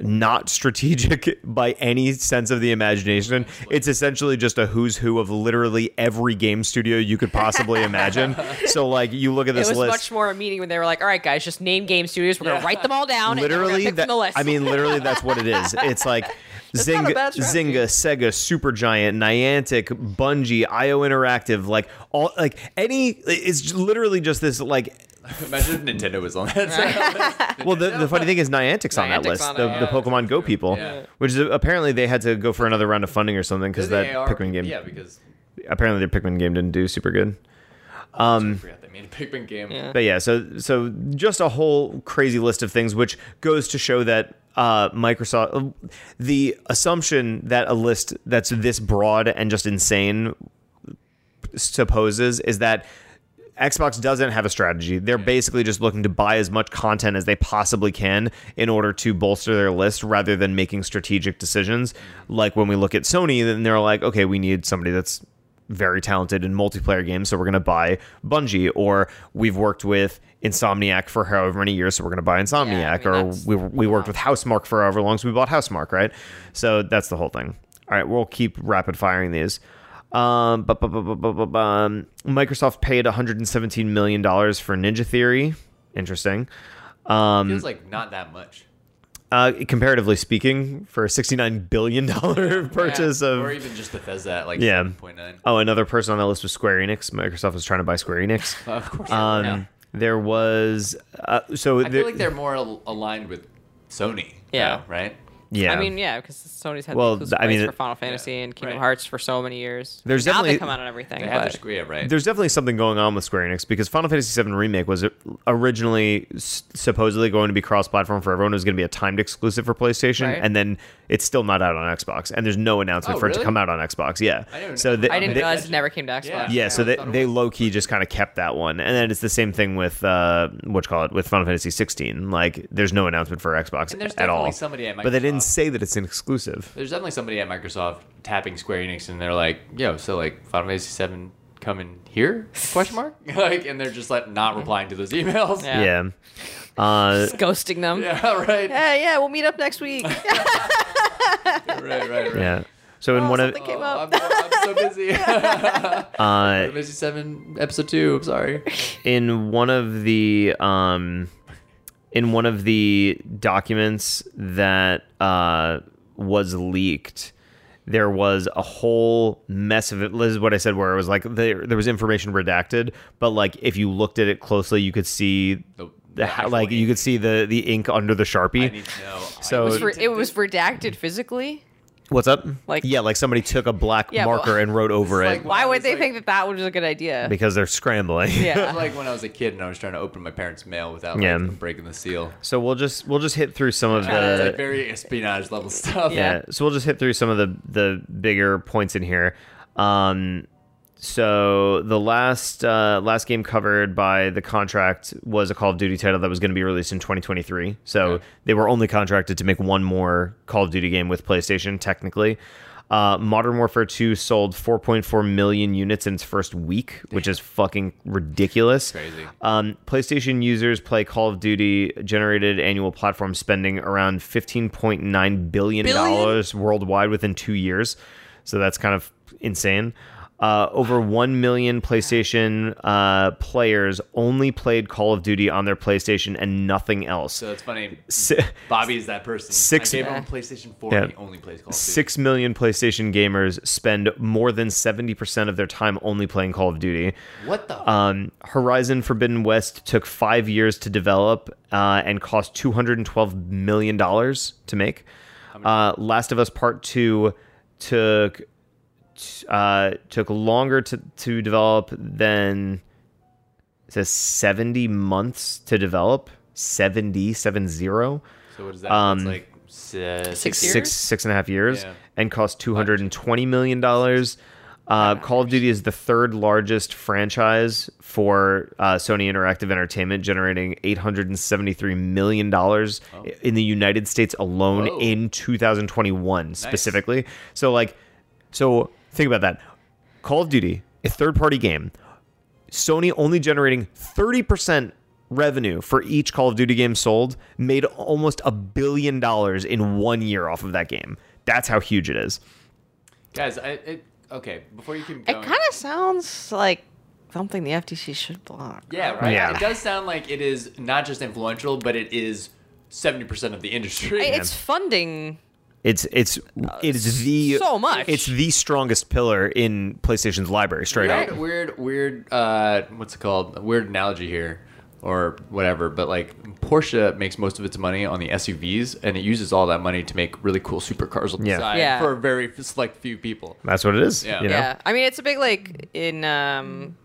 not strategic by any sense of the imagination. It's essentially just a who's who of literally every game studio you could possibly imagine. so like you look at this list. It was list much more a meeting when they were like, "All right, guys, just name game studios. We're gonna write them all down. literally that, from the list." I mean literally that's what it is. It's like Zynga, a bad strategy. Zynga, Sega, Supergiant, Niantic, Bungie, IO Interactive, like all like any it's literally just this like Imagine if Nintendo was on that. well the, the funny thing is Niantic's on that list on it, the, yeah. the Pokemon Go people Yeah. which is apparently they had to go for another round of funding or something because that They are- Pikmin game Yeah, because apparently their Pikmin game didn't do super good um, um, I forgot they made a Pikmin game. Yeah. But yeah, so so just a whole crazy list of things, which goes to show that uh, Microsoft, the assumption that a list that's this broad and just insane supposes is that Xbox doesn't have a strategy. They're basically just looking to buy as much content as they possibly can in order to bolster their list rather than making strategic decisions. Like when we look at Sony, then they're like, okay, we need somebody that's very talented in multiplayer games, so we're going to buy Bungie. Or we've worked with Insomniac for however many years, so we're going to buy Insomniac. mean, or we, we worked with Housemarque for however long, so we bought Housemarque, right? So that's the whole thing. All right, we'll keep rapid firing these. Um, bu- bu- bu- um, Microsoft paid 117 million dollars for Ninja Theory. Interesting. Um, Feels like not that much. Uh, comparatively speaking, for a 69 billion dollar purchase Or of. Or even just Bethesda at like Yeah. 7.9. Oh, another person on that list was Square Enix. Microsoft was trying to buy Square Enix. Of course. Um, yeah. There was uh, so I there- feel like they're more al- aligned with Sony. Yeah. now, right? Yeah. I mean, yeah, because Sony's had Well, the I mean, for Final Fantasy and Kingdom right. Hearts for so many years. There's now definitely- they come out on everything. They have their but Square, right? There's definitely something going on with Square Enix because Final Fantasy VII Remake was originally supposedly going to be cross-platform for everyone. It was going to be a timed exclusive for PlayStation, Right. and then it's still not out on Xbox. And there's no announcement Oh, for it to come out on Xbox. Yeah. I so they, I didn't they- realize it never came to Xbox. Yeah. yeah, so they, they low key just kind of kept that one, and then it's the same thing with uh, what you call it with Final Fantasy 16. Like, there's no announcement for Xbox And there's at all. somebody at but they didn't Microsoft. Say that it's an exclusive. There's definitely somebody at Microsoft tapping Square Enix, and they're like, "Yo, so like Final Fantasy Seven coming here?" Question mark. like, and they're just like not replying to those emails. Yeah. Yeah. Uh, Ghosting them. Yeah. Right. Yeah, yeah, we'll meet up next week. Right. Right. Right. yeah. So in Oh, one of something came Oh, up. I'm, I'm so busy. uh, Final Fantasy Seven episode two. I'm sorry. in one of the um in one of the documents that uh, was leaked, there was a whole mess of it. This is what I said, where it was like there there was information redacted, but like if you looked at it closely, you could see The- the, the ha- actual like you ink. could see the the ink under the I sharpie. need to know. So- It was, re- it was redacted physically. What's up? Like- yeah, like somebody took a black Yeah, but- marker and wrote over It's it like- Why would they like- think that that was a good idea? because they're scrambling. Yeah. like when I was a kid and I was trying to open my parents' mail without Yeah. like, breaking the seal. so we'll just we'll just hit through some of It's like the very espionage level stuff. yeah. So we'll just hit through some of the the bigger points in here. Um, so the last uh, last game covered by the contract was a Call of Duty title that was going to be released in 2023. So Okay. they were only contracted to make one more Call of Duty game with PlayStation. Technically, uh, Modern Warfare 2 sold 4.4 million units in its first week, which is fucking ridiculous. Crazy. Um, PlayStation users play Call of Duty generated annual platform spending around 15.9 billion dollars worldwide within two years. So that's kind of insane. Uh, over 1 million PlayStation uh, players only played Call of Duty on their PlayStation and nothing else. So it's funny. Si- Bobby is that person. Six- I gave him PlayStation 4 Yeah. and he only plays Call of Duty. Six million PlayStation gamers spend more than 70% of their time only playing Call of Duty. What the? Um, Horizon Forbidden West took five years to develop uh, and cost two hundred and twelve million dollars to make. Uh, Last of Us Part Two took uh, took longer to to develop than it says seventy months to develop. 70, seven zero, so what is that? um, That's like six, Six years? six six and a half years, Yeah. and cost two hundred and twenty million dollars. Uh, Call of Duty is the third largest franchise for uh, Sony Interactive Entertainment, generating eight hundred and seventy-three million dollars in the United States alone Whoa. in two thousand twenty-one, specifically. So, like, so think about that. Call of Duty, a third-party game, Sony only generating 30% revenue for each Call of Duty game sold, made almost a billion dollars in one year off of that game. That's how huge it is. Guys, I, it, okay, before you keep It kind of sounds like something the FTC should block. Yeah, right. Yeah. It does sound like it is not just influential, but it is 70% of the industry. It's funding. It's it's it is the so much. It's the strongest pillar in PlayStation's library, straight weird, up. weird, weird. Uh, what's it called? A weird analogy here, or whatever. But like Porsche makes most of its money on the SUVs, and it uses all that money to make really cool supercars on the Yeah. side Yeah. for a very select few people. That's what it is. Yeah. You know? Yeah, I mean it's a big like in um,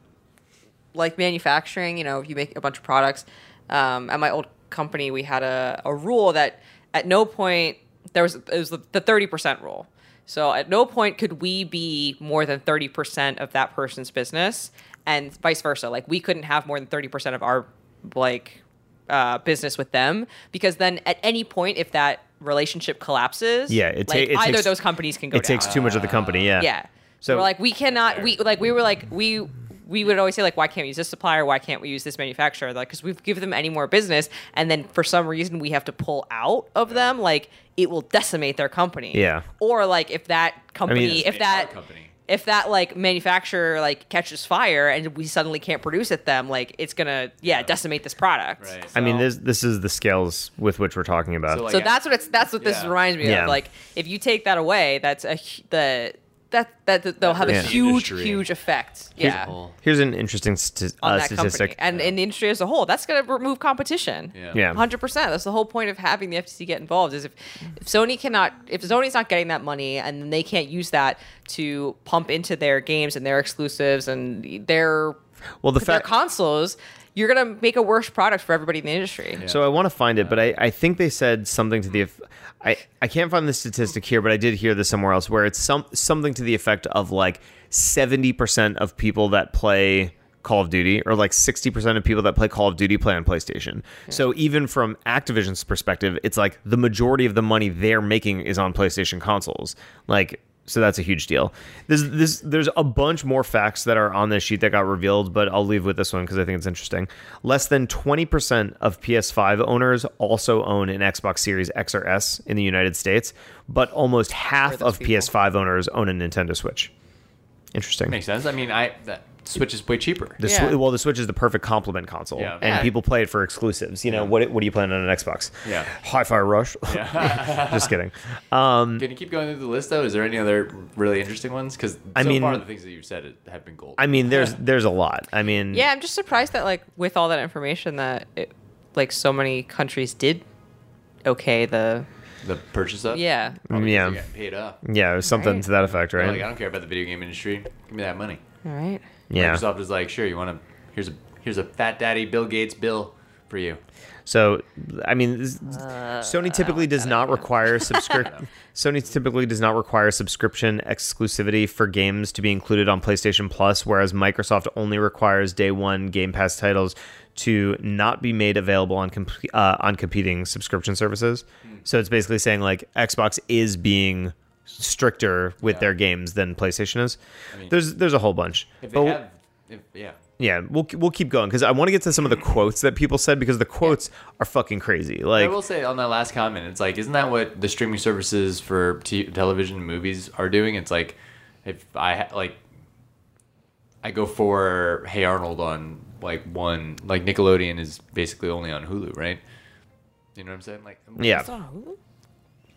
like manufacturing. You know, if you make a bunch of products. Um, at my old company, we had a, a rule that at no point there was it was the thirty percent rule. So at no point could we be more than thirty percent of that person's business, and vice versa. Like we couldn't have more than thirty percent of our like uh, business with them because then at any point if that relationship collapses, Yeah, it ta- like, it either takes- those companies can go It down. takes too much of the company. Yeah. Yeah. So- So we're like, we cannot. We like we were like we we would always say like, why can't we use this supplier? Why can't we use this manufacturer? Like, because we've given them any more business, and then for some reason we have to pull out of them. Like, it will decimate their company. Yeah. Or like if that company, Decimate if that company. if that like manufacturer like catches fire and we suddenly can't produce at them, like it's gonna yeah decimate this product. Right. I mean, So- this this is the scales with which we're talking about. So, like, So that's what it's that's what this reminds me Yeah. of. Like if you take that away, that's a the that that they'll have a huge Industry. huge effect. Yeah. Here's an interesting sti- on uh, that statistic. company and in the industry as a whole. That's going to remove competition. Yeah. Yeah. hundred percent. That's the whole point of having the FTC get involved. Is if, if Sony cannot, if Sony's not getting that money, and they can't use that to pump into their games and their exclusives and their Well, the their fact consoles, you're going to make a worse product for everybody in the industry. So I want to find it, but I, I think they said something to the eff- I I can't find the statistic here, but I did hear this somewhere else where it's some something to the effect of like seventy percent of people that play Call of Duty or like sixty percent of people that play Call of Duty play on PlayStation. So even from Activision's perspective, it's like the majority of the money they're making is on PlayStation consoles. Like so that's a huge deal. This, this, there's a bunch more facts that are on this sheet that got revealed, but I'll leave with this one because I think it's interesting. Less than 20% of PS5 owners also own an Xbox Series X or S in the United States, but almost half of people? PS5 owners own a Nintendo Switch. Interesting. makes sense. I mean, I that Switch is way cheaper. The Yeah. Swi- well, the Switch is the perfect complement console, Yeah. and Yeah. people play it for exclusives. You know, Yeah. what what are you playing on an Xbox? Yeah. Hi-Fi Rush. Just kidding. Um, Can you keep going through the list though? Is there any other really interesting ones? Because I mean- far the things that you've said have been gold. I mean, there's there's a lot. I mean, Yeah, I'm just surprised that like with all that information that it, like so many countries did okay the the purchase of yeah. Probably 'cause Yeah. paid up. yeah, it was something Right. to that effect, right? Like I don't care about the video game industry. Give me that money. All right. Yeah. Microsoft is like, sure, you want to? Here's a here's a fat daddy Bill Gates bill for you. So, I mean, this- Uh, Sony typically does not require subscription. Sony typically does not require subscription exclusivity for games to be included on PlayStation Plus, whereas Microsoft only requires day one Game Pass titles to not be made available on comp- uh, on competing subscription services. So it's basically saying like Xbox is being stricter with Yeah. their games than PlayStation is. mean- there's there's a whole bunch. If they But- have, if, yeah. yeah, we'll we'll keep going because I want to get to some of the quotes that people said because the quotes are fucking crazy. Like I will say on that last comment, it's like, isn't that what the streaming services for t- television and movies are doing? It's like, if I like, I go for Hey Arnold on like one, like Nickelodeon is basically only on Hulu, right? You know what I'm saying? Like, yeah, It's on Hulu?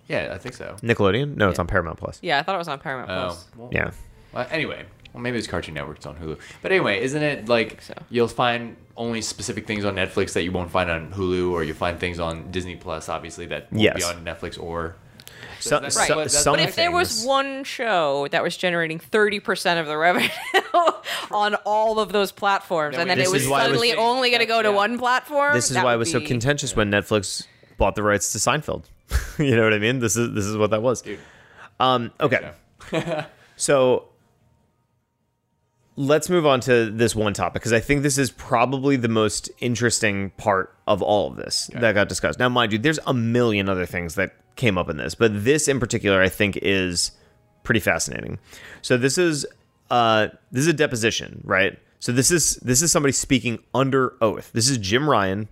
Yeah, I think so. Nickelodeon. No, it's on Paramount Plus. Yeah, I thought it was on Paramount Oh, Plus. well, Yeah. Well, anyway, well, maybe it's Cartoon Network. It's on Hulu. But anyway, isn't it like so. you'll find only specific things on Netflix that you won't find on Hulu, or you find things on Disney Plus, obviously that won't be Yes. on Netflix or. So- that's so- what- that's some But if there think. was one show that was generating 30% of the revenue on all of those platforms, Then and we- then This it was is why it was- suddenly only going to go to Yeah. one platform, This is that why it would was so be- contentious when Netflix bought the rights to Seinfeld. you know what I mean? This is this is what that was. Dude. Um, okay, so let's move on to this one topic because I think this is probably the most interesting part of all of this that got discussed. Now, mind you, there's a million other things that came up in this, but this in particular, I think, is pretty fascinating. So this is uh, this is a deposition, right? So this is this is somebody speaking under oath. This is Jim Ryan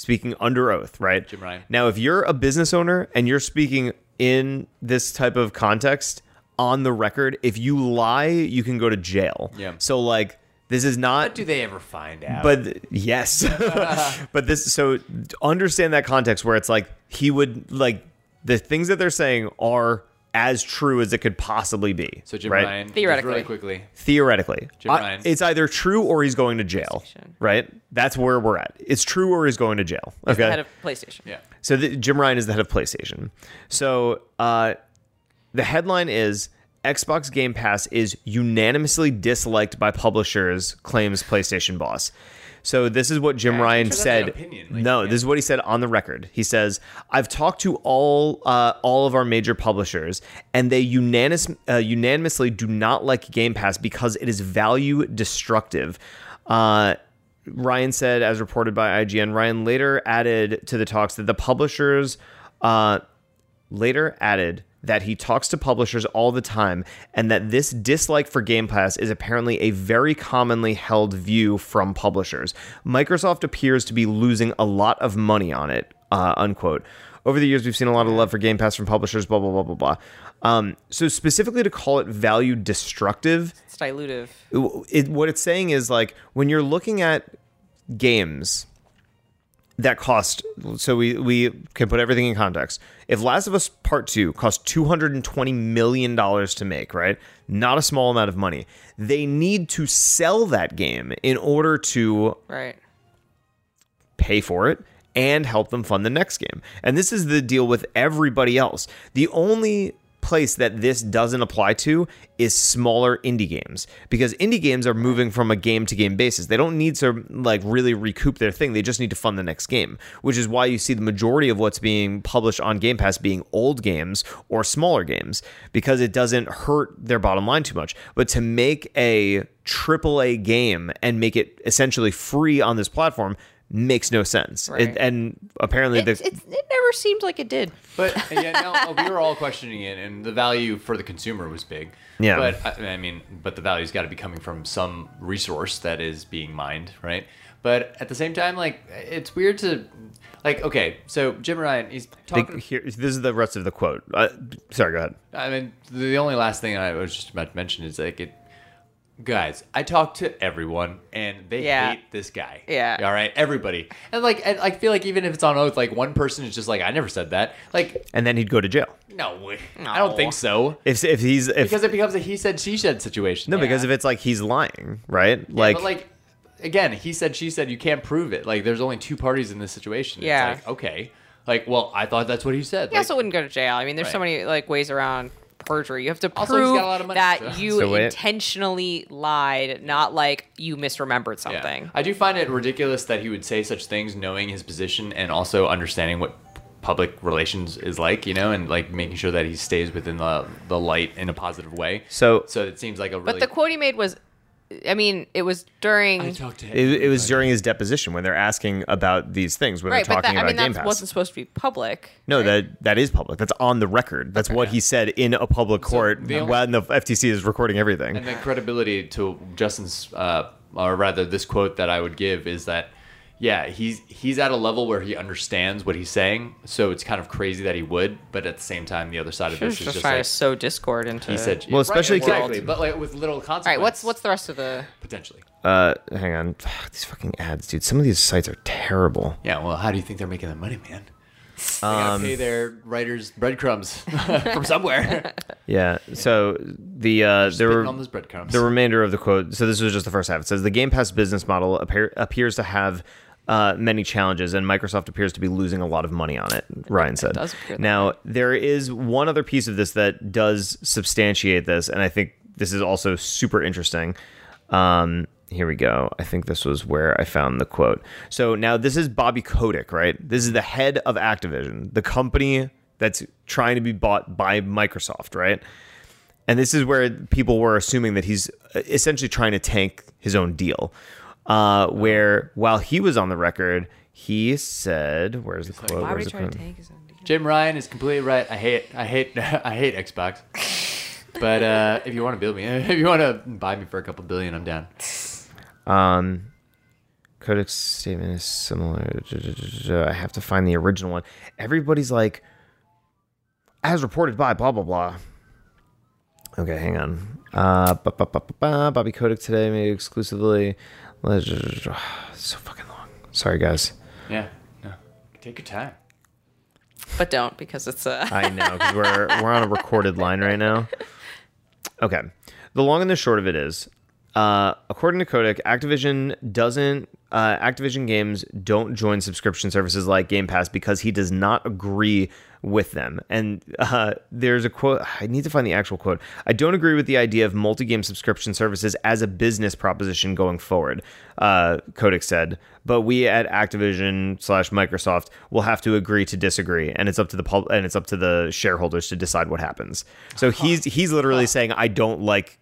speaking under oath, right? Jim Ryan. Now, if you're a business owner and you're speaking in this type of context on the record, if you lie, you can go to jail. Yeah. So like this is not What do they ever find out? but yes. but this so understand that context where it's like he would like the things that they're saying are as true as it could possibly be. so Jim right? Ryan, Theoretically. really quickly. Theoretically, Jim I- Ryan. it's either true or he's going to jail. Right? That's where we're at. It's true or he's going to jail. the Okay. head of PlayStation. Yeah. So the, Jim Ryan is the head of PlayStation. So uh, the headline is Xbox Game Pass is unanimously disliked by publishers, claims PlayStation boss. So this is what Jim Yeah, Ryan said. opinion, like, no, yeah. this is what he said on the record. He says, "I've talked to all uh, all of our major publishers, and they unanimous, uh, unanimously do not like Game Pass because it is value destructive." Uh, Ryan said, as reported by IGN, Ryan later added to the talks that the publishers uh, later added that he talks to publishers all the time and that this dislike for Game Pass is apparently a very commonly held view from publishers. Microsoft appears to be losing a lot of money on it, uh, unquote. Over the years, we've seen a lot of love for Game Pass from publishers, blah, blah, blah, blah, blah. Um, so, specifically to call it value destructive, It's dilutive. it, what it's saying is like when you're looking at games that cost so we we can put everything in context if last of us part 2 cost 220 million dollars to make right not a small amount of money they need to sell that game in order to Right. pay for it and help them fund the next game. And this is the deal with everybody else. The only place that this doesn't apply to is smaller indie games because indie games are moving from a game to game basis. They don't need to like really recoup their thing. They just need to fund the next game, which is why you see the majority of what's being published on Game Pass being old games or smaller games because it doesn't hurt their bottom line too much. But to make a AAA game and make it essentially free on this platform makes no sense. Right. It, and apparently, It, the, it, it never seemed like it did. But yeah, no, we were all questioning it, and the value for the consumer was big. Yeah. But I I mean, but the value's got to be coming from some resource that is being mined, right? But at the same time, like it's weird to, like, okay, so Jim Ryan, he's the- talking. here, this is the rest of the quote. Uh, sorry, go ahead. I mean, the only last thing I was just about to mention is like it. Guys, I talked to everyone and they Yeah. hate this guy. Yeah. All right, everybody. And like, and I feel like even if it's on oath, like one person is just like, I never said that. Like, and then he'd go to jail. no way. I don't think so. If if he's if Because it becomes a he said she said situation. no, because if it's like he's lying, right? Yeah, like, but like again, he said she said you can't prove it. Like there's only two parties in this situation. Yeah. It's like, okay. Like, well, I thought that's what he said. He Like, also wouldn't go to jail. I mean, there's so many like ways around perjury. You have to Also, he's prove got a lot of money, that so- you So intentionally lied, not like you misremembered Yeah. something. I do find it ridiculous that he would say such things knowing his position and also understanding what public relations is like, you know, and like making sure that he stays within the the light in a positive way. so So it seems like a really But the quote he made was, I mean, it was during. I talked to it, it was during his deposition when they're asking about these things when Right, they're but talking that, I about mean, Game that Pass. wasn't supposed to be public. No, right? that that is public. That's on the record. That's what he said in a public court the only- when the FTC is recording everything. and the credibility to Justin's uh or rather this quote that I would give is that yeah, he's he's at a level where he understands what he's saying, so it's kind of crazy that he would, but at the same time the other side of She was this is just just trying like to sow discord into. he said Well, especially right, exactly, but like with little consequence. All right, what's what's the rest of the? potentially? Uh, hang on, these fucking ads, dude. Some of these sites are terrible. Yeah, well, how do you think they're making their money, man? They Um, gotta pay their writers breadcrumbs from somewhere. Yeah. So the uh, there were on those breadcrumbs. the remainder of the quote. So this was just the first half. It says the Game Pass business model appear, appears to have. Uh, many challenges, and Microsoft appears to be losing a lot of money on it. Ryan said. that now there is one other piece of this that does substantiate this, and I think this is also super interesting. Um, here we go. I think this was where I found the quote. So now this is Bobby Kotick, right? This is the head of Activision, the company that's trying to be bought by Microsoft, right? And this is where people were assuming that he's uh, essentially trying to tank his own deal. Uh, where while he was on the record, he said, "Where's the quote? Why would Where's he the to quote? take his own deal? Jim Ryan is completely right. I hate, I hate, I hate Xbox. But uh, if you want to build me, if you want to buy me for a couple billion, I'm down. Um, Kotick's statement is similar. I have to find the original one. Everybody's like, as reported by blah blah blah. Okay, hang on. Uh, Bobby Kotick today made exclusively. So fucking long. Sorry, guys. Yeah, no, take your time. But don't because it's uh, I know because we're we're on a recorded line right now. Okay, the long and the short of it is, uh, according to Kotick, Activision doesn't. Uh, Activision games don't join subscription services like Game Pass because he does not agree with them. And uh, there's a quote. I need to find the actual quote. I don't agree with the idea of multi-game subscription services as a business proposition going forward. Uh, Kotick said, but we at Activision slash Microsoft will have to agree to disagree, and it's up to the pub- and it's up to the shareholders to decide what happens. So he's he's literally saying, I don't like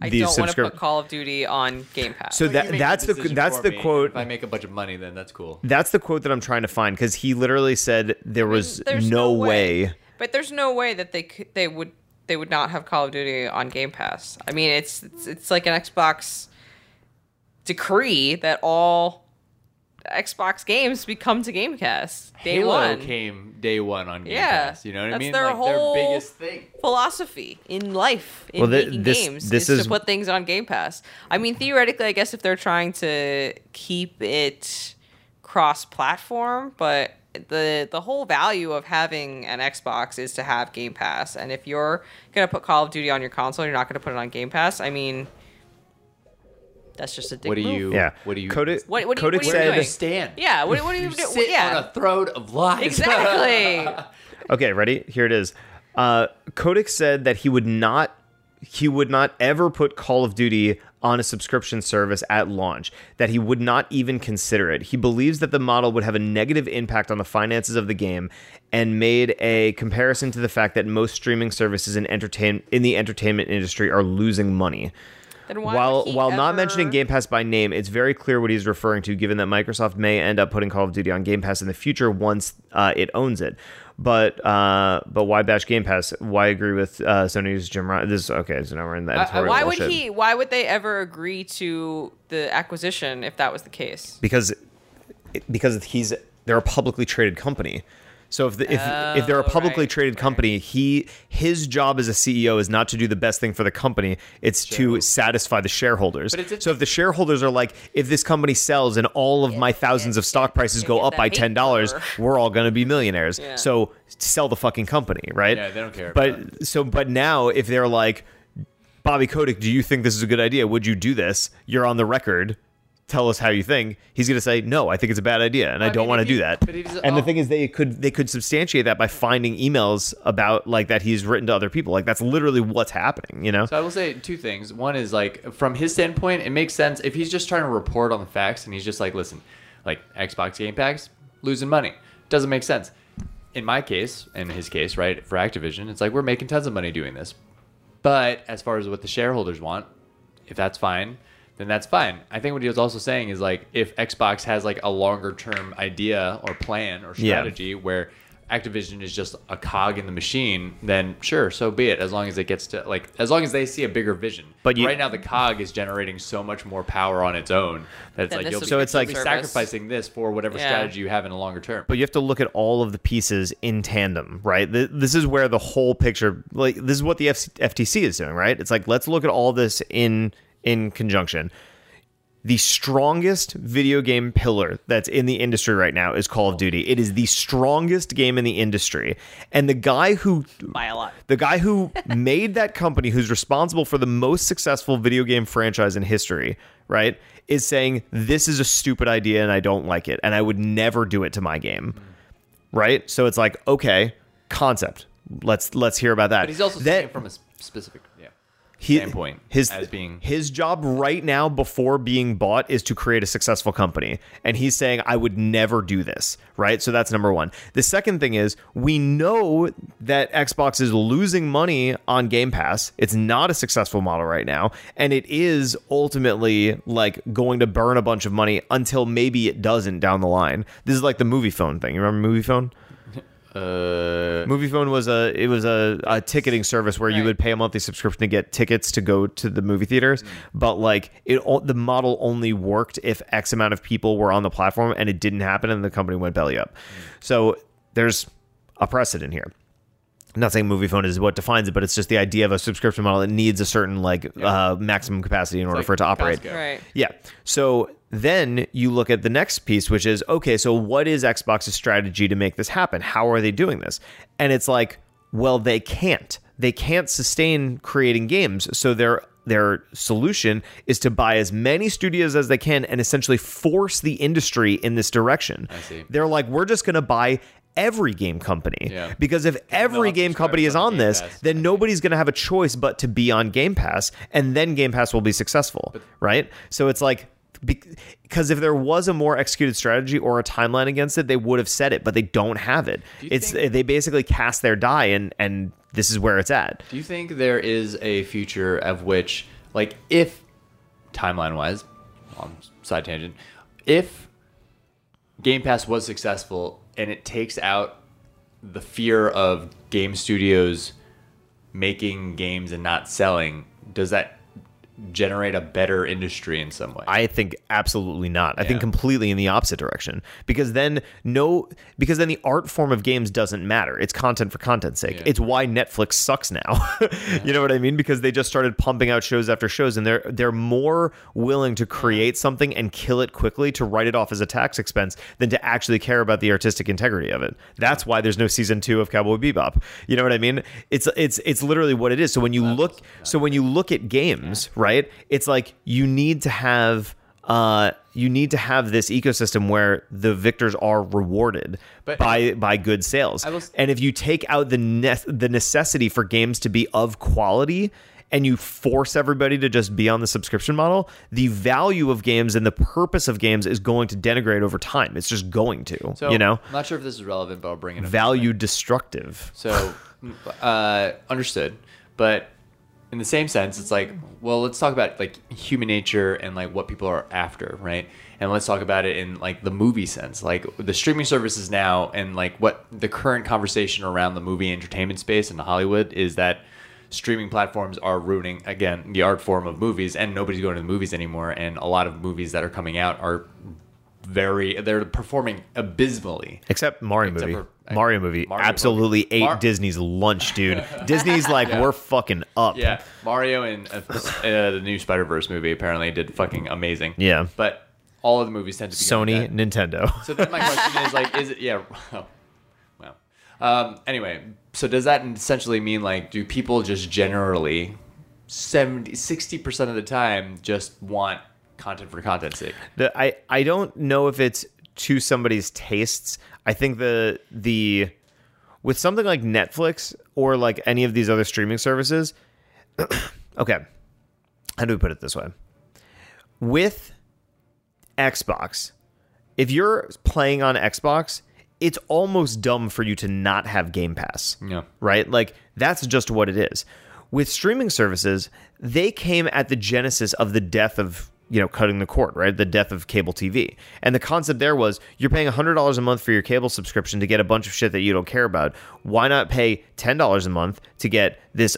I these don't want to put Call of Duty on Game Pass. So that that's the decision that's the me. quote. If I make a bunch of money, then that's cool. That's the quote that I'm trying to find because he literally said there was There's no, way. But there's no way that they could, they would they would not have Call of Duty on Game Pass. I mean, it's it's, it's like an Xbox decree that all Xbox games become to Game Pass day Halo one. came day one on Game Yeah, Pass. You know what I that's mean? their like whole- their biggest thing. philosophy in life in Well, thi- making this- games this is, is- to put things on Game Pass. I mean, theoretically, I guess if they're trying to keep it cross-platform, but the the whole value of having an Xbox is to have Game Pass. And if you're gonna put Call of Duty on your console, you're not gonna put it on Game Pass. I mean, that's just a dick What do move. you? Yeah. What do you? Kotick, What- what do you- Kotick what are you Where do doing? you stand? Yeah, what, what do you, You do? sit yeah, on a throne of lies. exactly. Okay, ready? Here it is. Uh, Kotick said that he would not he would not ever put Call of Duty on a subscription service at launch, that he would not even consider it. He believes that the model would have a negative impact on the finances of the game and made a comparison to the fact that most streaming services in entertain in the entertainment industry are losing money. Then why while would he while not mentioning Game Pass by name, it's very clear what he's referring to, given that Microsoft may end up putting Call of Duty on Game Pass in the future once uh, it owns it. But uh, but why bash Game Pass? Why agree with uh, Sony's Jim Ryan? This okay, so now we're in the editorial Why would bullshit. he? Why would they ever agree to the acquisition if that was the case? Because because he's they're a publicly traded company. So if the, if if they're a Oh, publicly right, traded right. company, he his job as a CEO is not to do the best thing for the company. It's to satisfy the shareholders. But it's- so if the shareholders are like, if this company sells and all of my thousands of stock prices go up by ten dollars, we're all going to be millionaires. Yeah. So sell the fucking company, right? Yeah, they don't care But so but now if they're like, Bobby Kotick, do you think this is a good idea? Would you do this? You're on the record. Tell us how you think. He's going to say, "No, I think it's a bad idea, and I, I don't want to do that." but if he's- And the oh. thing is, they could they could substantiate that by finding emails about like that he's written to other people. Like that's literally what's happening. You know? So I will say two things. One is like from his standpoint, it makes sense if he's just trying to report on the facts and he's just like, listen, like Xbox Game Packs losing money doesn't make sense. In my case, in his case, right for Activision, it's like we're making tons of money doing this. But as far as what the shareholders want, if that's fine, then that's fine. I think what he was also saying is like if Xbox has like a longer term idea or plan or Yeah. strategy where Activision is just a cog in the machine, then sure, so be it. As long as it gets to like, as long as they see a bigger vision. But you- right now, the cog is generating so much more power on its own that it's like you'll be, So it's you'll like- be sacrificing this for whatever Yeah. strategy you have in a longer term. But you have to look at all of the pieces in tandem, right? This is where the whole picture, like this is what the FTC is doing, right? It's like let's look at all this in in conjunction. The strongest video game pillar that's in the industry right now is Call of Duty. It is the strongest game in the industry, and the guy who by a lot. the guy who made that company, who's responsible for the most successful video game franchise in history, right, is saying this is a stupid idea and I don't like it, and I would never do it to my game, right? So it's like, okay, concept. Let's let's hear about that. But he's also Then- saying from a specific. He- standpoint his as being- his job right now before being bought is to create a successful company. And he's saying i would never do this right? So that's number one. The second thing is we know that xbox is losing money on game pass. It's not a successful model right now. And it is ultimately like going to burn a bunch of money until maybe it doesn't down the line. This is like the movie phone thing. You remember movie phone Uh, Movie phone was a it was a, a ticketing service where you would pay a monthly subscription to get tickets to go to the movie theaters, but like it the model only worked if X amount of people were on the platform, and it didn't happen, and the company went belly up. So there's a precedent here. I'm not saying movie phone is what defines it, but it's just the idea of a subscription model that needs a certain like uh, maximum capacity in order like for it to operate. Costco. Right. Yeah. So then you look at the next piece, which is okay, so what is Xbox's strategy to make this happen? How are they doing this? And it's like, well, they can't. They can't sustain creating games. So their their solution is to buy as many studios as they can and essentially force the industry in this direction. I see. They're like, we're just gonna buy every game company. Yeah. Because if every game company is on on this, Pass. then nobody's going to have a choice but to be on Game Pass, and then Game Pass will be successful, right? So it's like because if there was a more executed strategy or a timeline against it, they would have said it, but they don't have it. you It's think- they basically cast their die, and and this is where it's at. Do you think there is a future of which, like, if timeline wise, on side tangent, if Game Pass was successful and it takes out the fear of game studios making games and not selling, does that generate a better industry in some way? I think absolutely not. I think completely in the opposite direction because then no because then the art form of games doesn't matter. It's content for content's sake. Yeah. It's why Netflix sucks now. you know what I mean? Because they just started pumping out shows after shows and they're they're more willing to create something and kill it quickly to write it off as a tax expense than to actually care about the artistic integrity of it. That's why there's no season 2 of Cowboy Bebop. You know what I mean? It's it's it's literally what it is. So when you look so when you look at games, right? It's like you need to have uh, you need to have this ecosystem where the victors are rewarded But- by by good sales. Was- and if you take out the ne- the necessity for games to be of quality and you force everybody to just be on the subscription model, the value of games and the purpose of games is going to denigrate over time. It's just going to, so, you know, I'm not sure if this is relevant, but I'll bring it up. value destructive. So, uh, understood. But in the same sense, it's like, well, let's talk about like human nature and like what people are after, right? And let's talk about it in like the movie sense, like the streaming services now, and like what the current conversation around the movie entertainment space in Hollywood is that streaming platforms are ruining again the art form of movies, and nobody's going to the movies anymore, and a lot of movies that are coming out are very they're performing abysmally. Except Mario Except movie. Mario movie Mario absolutely movie. ate Mar- Disney's lunch, dude. Disney's like, we're fucking up. Yeah, Mario and uh, uh, the new Spider Verse movie apparently did fucking amazing. Yeah. but all of the movies tend to be Sony, like. Nintendo. So then my question is like, is it yeah? Oh, well, um, anyway, so does that essentially mean like, do people just generally 60 percent of the time just want content for content's sake? The, I I don't know if it's to somebody's tastes. I think the the with something like Netflix or like any of these other streaming services. okay, how do we put it this way? With Xbox, if you're playing on Xbox, it's almost dumb for you to not have Game Pass Yeah. right? Like that's just what it is. With streaming services, they came at the genesis of the death of you know cutting the cord, right? The death of cable TV, and the concept there was you're paying hundred dollars a month for your cable subscription to get a bunch of shit that you don't care about. Why not pay ten dollars a month to get this?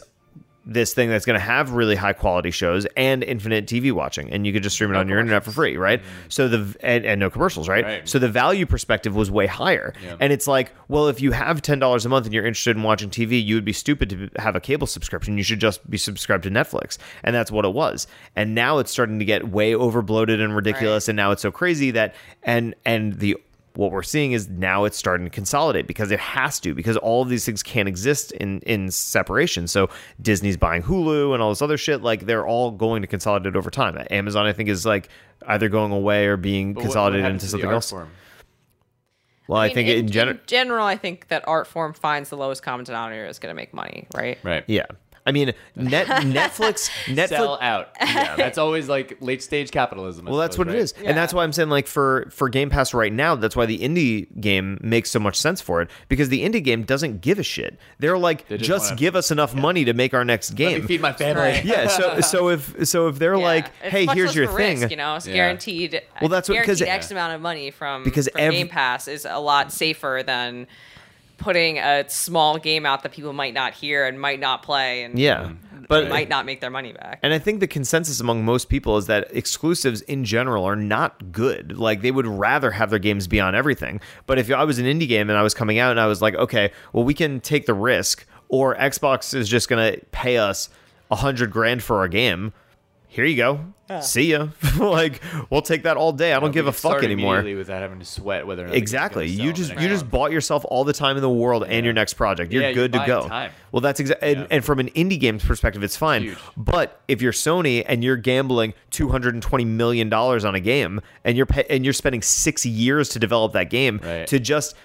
This thing that's going to have really high quality shows and infinite TV watching, and you could just stream it on your internet for free, right? So the and, and no commercials, right? Right. So the value perspective was way higher, Yeah. and it's like, well, if you have ten dollars a month and you're interested in watching TV, you would be stupid to have a cable subscription. You should just be subscribed to Netflix, and that's what it was. And now it's starting to get way over bloated and ridiculous, and now it's so crazy that and and the what we're seeing is now it's starting to consolidate because it has to because all of these things can't exist in in separation. So Disney's buying Hulu and all this other shit. Like they're all going to consolidate over time. Amazon, I think, is like either going away or being But what- what consolidated into something else. form? Well, I, mean, think in, general. general, I think that art form finds the lowest common denominator is going to make money, right? Right. Yeah. I mean, net, Netflix, Netflix. Sell out. Yeah, that's always like late stage capitalism. I Well, that's suppose, what right? it is, and that's why I'm saying like for for Game Pass right now, that's why the indie game makes so much sense for it because the indie game doesn't give a shit. They're like, They just just, wanna- give us enough money to make our next Let me game. feed my family. Right. yeah. So so if so if they're Yeah. like, hey, much here's your of thing. risk, you know, it's Yeah. guaranteed. Well, that's what- 'cause guaranteed it- X amount of money from Because from ev- Game Pass is a lot safer than putting a small game out that people might not hear and might not play and Yeah. But might not make their money back. And I think the consensus among most people is that exclusives in general are not good. Like they would rather have their games be on everything. But if I was an indie game and I was coming out and I was like, okay, well we can take the risk, or Xbox is just gonna pay us a hundred grand for our game. Here you go. See ya. like we'll take that all day. I don't We give a fuck anymore. immediately Without having to sweat whether or not Exactly. gonna You just you just bought yourself all the time in the world and your next project. You're Yeah, you're good to go. time. Well, that's exactly. And, Yeah. and from an indie game's perspective, it's fine. Huge. But if you're Sony and you're gambling 220 million dollars on a game and you're pay, and you're spending six years to develop that game Right. to just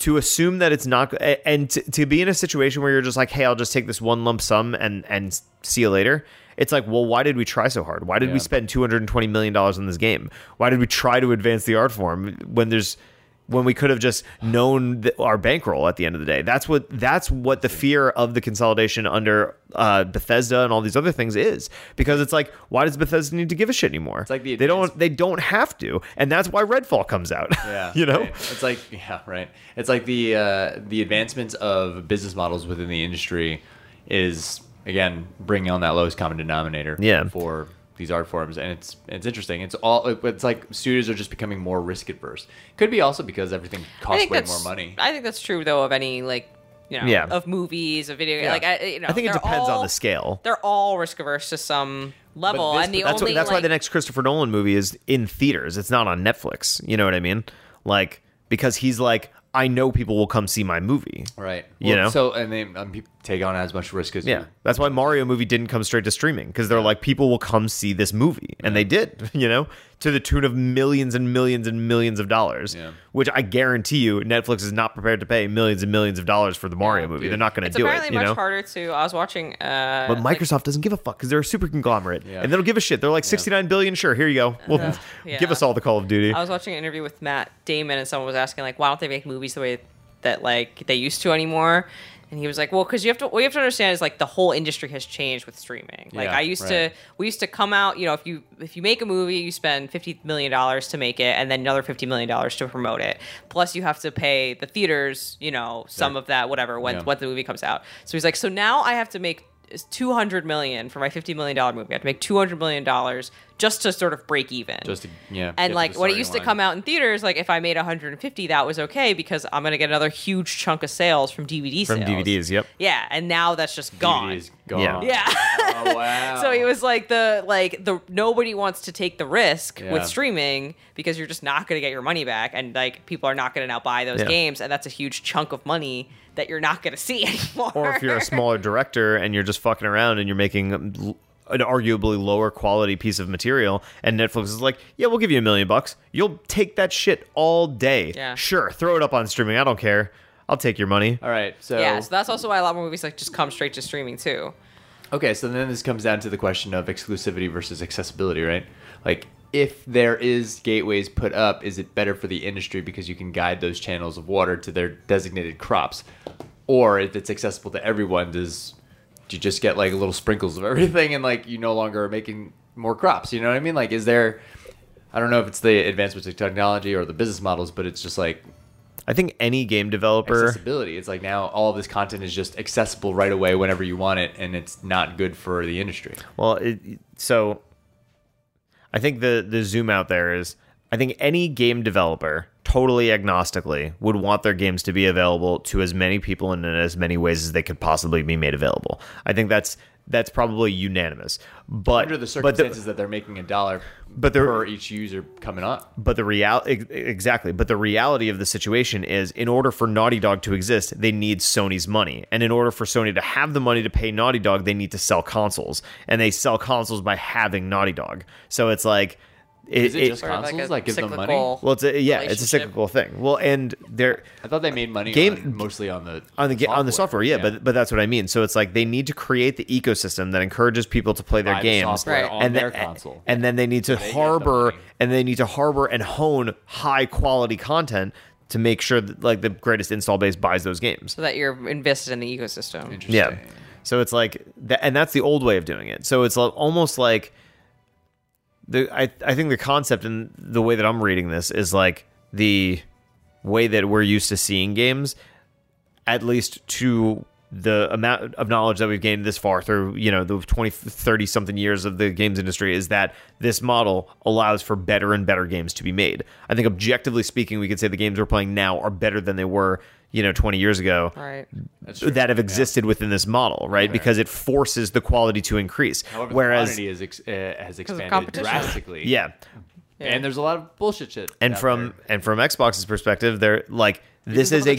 to assume that it's not and to, to be in a situation where you're just like hey i'll just take this one lump sum and and see you later it's like well why did we try so hard? Why did we spend 220 million dollars on this game? Why did we try to advance the art form when there's when we could have just known th- our bankroll at the end of the day? That's what that's what the fear of the consolidation under uh, Bethesda and all these other things is. Because it's like why does Bethesda need to give a shit anymore? It's like the they don't they don't have to and that's why Redfall comes out Yeah, you know? right. it's like yeah, right. It's like the uh, the advancements of business models within the industry is again bringing on that lowest common denominator. Yeah. for these art forms, and it's it's interesting. It's all it's like studios are just becoming more risk adverse. Could be also because everything costs way more money. I think that's true though of any like you know Yeah. of movies, of video Yeah. like I you know I think it they're depends on the scale They're all risk averse to some level, this- and the that's only what, that's why the next Christopher Nolan movie is in theaters. It's not on Netflix. You know what I mean? Like because he's like, I know people will come see my movie. Right. You know? So and they um, take on as much risk as Yeah, you. that's why Mario movie didn't come straight to streaming because they're like people will come see this movie, and they did. You know, to the tune of millions and millions and millions of dollars. Yeah. Which I guarantee you, Netflix is not prepared to pay millions and millions of dollars for the Mario movie. dude. They're not going to do it. It's You much know. harder to. I was watching. Uh, But like- Microsoft doesn't give a fuck because they're a super conglomerate, Yeah. and they don't give a shit. They're like sixty-nine billion. Sure, here you go. Well, Yeah. give us all the Call of Duty. I was watching an interview with Matt Damon, and someone was asking like, why don't they make movies the way that like they used to anymore? And he was like, well, because you have to. What you have to understand is like the whole industry has changed with streaming. Like Yeah, I used right. to, we used to come out. You know, if you if you make a movie, you spend fifty million dollars to make it, and then another fifty million dollars to promote it. Plus, you have to pay the theaters. You know, some Sure. of that, whatever, when Yeah. when the movie comes out. So he's like, so now I have to make two hundred million for my fifty million dollar movie. I have to make two hundred million dollars just to sort of break even. Just to, yeah. and like the when it starting used to come out in theaters, like if I made 150, that was okay because I'm gonna get another huge chunk of sales from DVD From sales. DVDs, yep. Yeah, and now that's just gone. DVD's gone. Yeah. Yeah. Oh wow. so it was like the like the nobody wants to take the risk Yeah. with streaming because you're just not going to get your money back and like people are not going to now buy those Yeah. games and that's a huge chunk of money that you're not going to see anymore. Or if you're a smaller director and you're just fucking around and you're making an arguably lower quality piece of material, and Netflix is like, yeah, we'll give you a million bucks. You'll take that shit all day. Yeah. Sure, throw it up on streaming. I don't care. I'll take your money. All right. So yeah, so that's also why a lot more movies like just come straight to streaming too. Okay, so then this comes down to the question of exclusivity versus accessibility, right? Like, if there is gateways put up, is it better for the industry because you can guide those channels of water to their designated crops? Or if it's accessible to everyone, does do you just get like little sprinkles of everything and like you no longer are making more crops? You know what I mean? Like, is there? I don't know if it's the advancements of technology or the business models, but it's just like I think any game developer. accessibility. It's like now all of this content is just accessible right away whenever you want it, and it's not good for the industry. Well, it, so I think the the zoom out there is I think any game developer totally agnostically would want their games to be available to as many people and in as many ways as they could possibly be made available. I think that's that's probably unanimous. But under the circumstances that they're making a dollar but they're- per each user coming up. but the real exactly but the reality of the situation is in order for naughty dog to exist they need sony's money and in order for sony to have the money to pay naughty dog they need to sell consoles and they sell consoles by having naughty dog so it's like Is it just Sort of Consoles, a like, give them money? well it's a, yeah it's a cyclical thing well and they're I thought they made money Game- on, mostly on the on the ga- on the software, yeah, but but that's what I mean. So it's like they need to create the ecosystem that encourages people to play their Buy the games, software Right. on and their then, console. and then they need to they get the harbor money. and they need to harbor and hone high quality content to make sure that like the greatest install base buys those games. so that you're invested in the ecosystem. Interesting. Yeah. So it's like that, and that's the old way of doing it. So it's almost like the I I think the concept and the way that I'm reading this is like the way that we're used to seeing games, at least to the amount of knowledge that we've gained this far through you know the 20 30 something years of the games industry is that this model allows for better and better games to be made. I think objectively speaking we could say the games we're playing now are better than they were you know 20 years ago Right. That have existed within this model, right? Because it forces the quality to increase. However, Whereas, the quantity is ex- uh, has expanded drastically. yeah, and there's a lot of bullshit shit. and out from there. and from Xbox's perspective, they're like this is a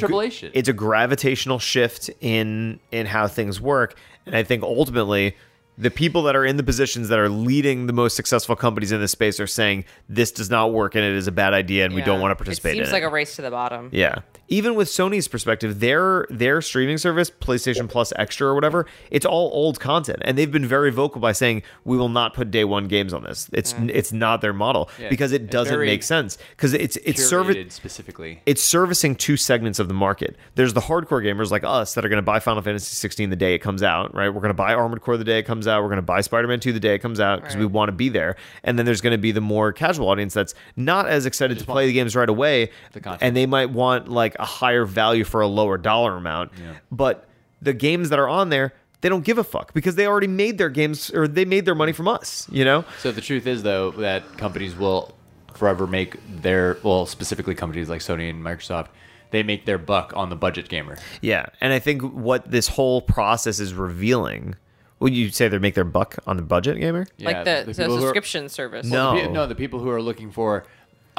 it's a gravitational shift in in how things work, and I think ultimately the people that are in the positions that are leading the most successful companies in this space are saying this does not work and it is a bad idea and we don't want to participate It seems in like it. a race to the bottom. Yeah. Even with Sony's perspective, their their streaming service, PlayStation Plus Extra or whatever, it's all old content, and they've been very vocal by saying we will not put day one games on this. It's mm. it's not their model Yeah, because it doesn't make sense because it's it's Curated specifically. it's servicing two segments of the market. There's the hardcore gamers like us that are going to buy Final Fantasy 16 the day it comes out, right? We're going to buy Armored Core the day it comes out. We're going to buy Spider-Man 2 the day it comes out because we want to be there. And then there's going to be the more casual audience that's not as excited to play the games right away, the and they might want like a higher value for a lower dollar amount. But the games that are on there, they don't give a fuck because they already made their games or they made their money from us, you know? So the truth is, though, that companies will forever make their well, specifically companies like Sony and Microsoft, they make their buck on the budget gamer. Yeah, and I think what this whole process is revealing. Would you say they make their buck on the budget gamer? Like Yeah, the, the, people who are- subscription service. No. The no, the people who are looking for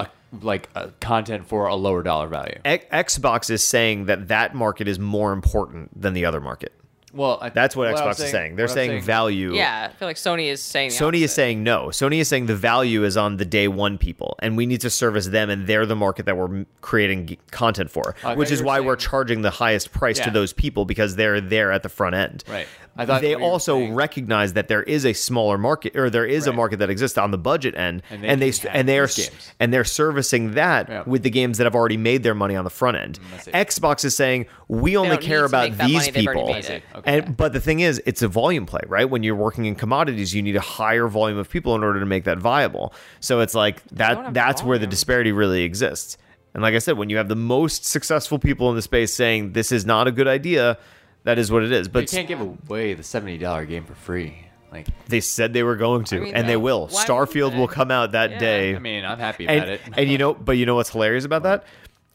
a like a content for a lower dollar value. Xbox is saying that that market is more important than the other market. Well, I, That's what, I'm Xbox is saying. They're what I'm saying, value. Yeah, I feel like Sony is saying the Sony is saying no. Sony is saying the value is on the day one people, and we need to service them, and they're the market that we're creating content for, I which is you were why we're charging the highest price to those people because they're there at the front end. Right. I thought they what you were also saying- recognize that there is a smaller market, or there is a market that exists on the budget end, And and they they, can and they have are games. and they're servicing that Yeah. with the games that have already made their money on the front end. Mm, I. Xbox is saying we only care about these money, they've already people. Okay. And but the thing is, it's a volume play, right? When you're working in commodities, you need a higher volume of people in order to make that viable. So it's like that. That's where the disparity really exists. And like I said, when you have the most successful people in the space saying this is not a good idea, That is what it is. But you can't give away the seventy dollar game for free. Like, they said they were going to, I mean, and they will. Starfield will come out that Yeah. day. I mean, I'm happy about and, it. and you know, but you know what's hilarious about that?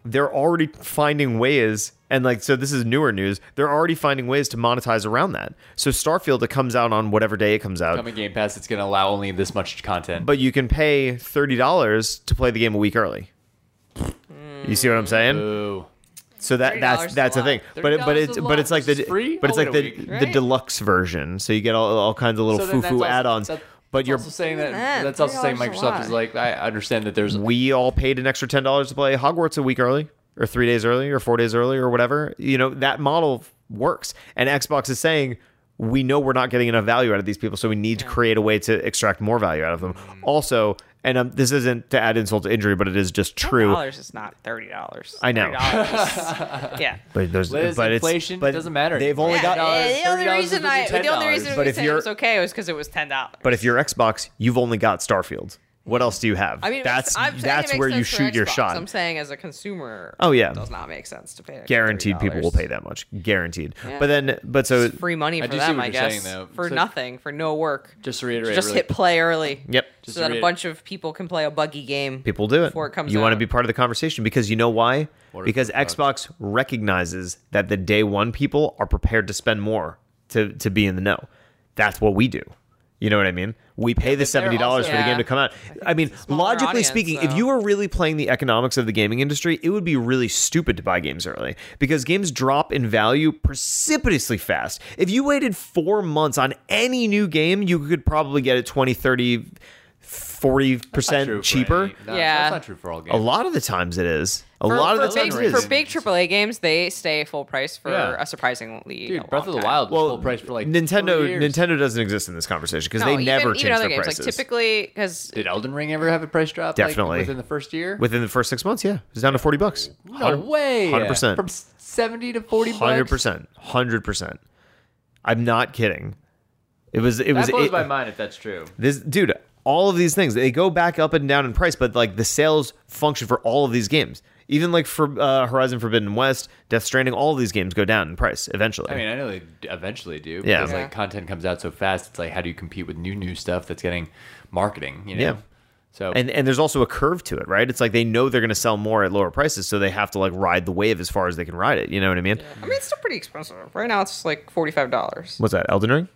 They're already finding ways, and like, so this is newer news. They're already finding ways to monetize around that. So Starfield, it comes out on whatever day it comes out, Coming Game Pass, it's going to allow only this much content. but you can pay thirty dollars to play the game a week early. You see what I'm saying? Ooh. So that that's is that's a a thing. But it, but it's but it's like the free? but it's I'll like the week. the deluxe version. So you get all, all kinds of little So foo-foo add-ons. that- But that's you're also saying that Man, that's also saying $30 is a Microsoft is like I understand that there's we all paid an extra ten dollars to play Hogwarts a week early, or three days early, or four days early, or whatever. You know that model works, and Xbox is saying we know we're not getting enough value out of these people, so we need to create a way to extract more value out of them. Mm. Also, and um, this isn't to add insult to injury, but it is just true. dollars is not thirty dollars. I know. yeah. But there's Liz, but inflation, it's but doesn't matter. They've only Yeah, got. eh, the only reason I be the only reason But we if said it was okay was because it was ten dollars. But if you're Xbox, you've only got Starfield. What else do you have? I mean, that's makes, I'm saying that's where you sense for shoot your shot. I'm saying as a consumer, Oh, yeah. it does not make sense to pay. extra Guaranteed, people will pay that much. Guaranteed. Yeah. But then, but so It's free money I for do see them, what I you're saying, guess, though. for So- nothing, for no work. just to reiterate. Just really, hit play early. yep, Just so that a bunch of people can play a buggy game. people do it. before it comes you want to be part of the conversation because you know why? What Because the? Xbox recognizes that the day one people are prepared to spend more to to be in the know. That's what we do. You know what I mean? We pay the seventy dollars for the game to come out. I mean, logically audience, speaking, if you were really playing the economics of the gaming industry, it would be really stupid to buy games early because games drop in value precipitously fast. If you waited four months on any new game, you could probably get it 20, 30, 40 That's not true percent cheaper. any- no, Yeah. that's not true for all games. A lot of the times it is. A For, lot of the big, times for big AAA games, they stay full price for Yeah. a surprisingly Dude, long Breath of the. Wild was well, full price for like Nintendo. 30 years. Nintendo doesn't exist in this conversation because No, they never even change other their games, prices. Like typically, because Did Elden Ring ever have a price drop? like, Definitely. within the first year. Within the first six months, yeah, it's down to forty bucks. no way. 100%. From s- seventy to forty. bucks? Hundred percent. Hundred percent. I'm not kidding. It was. It was. That blows it- my mind if that's true. This dude, all of these things they go back up and down in price, but like the sales function for all of these games, even like for uh, Horizon Forbidden West, Death Stranding, all of these games go down in price eventually. I mean, I know they eventually do. Yeah. Because Yeah. like content comes out so fast, it's like how do you compete with new new stuff that's getting marketing? You know. Yeah. So and and there's also a curve to it, right? It's like they know they're going to sell more at lower prices, so they have to like ride the wave as far as they can ride it. You know what I mean? Yeah. I mean it's still pretty expensive. Right now, it's like forty five dollars What's that? Elden Ring?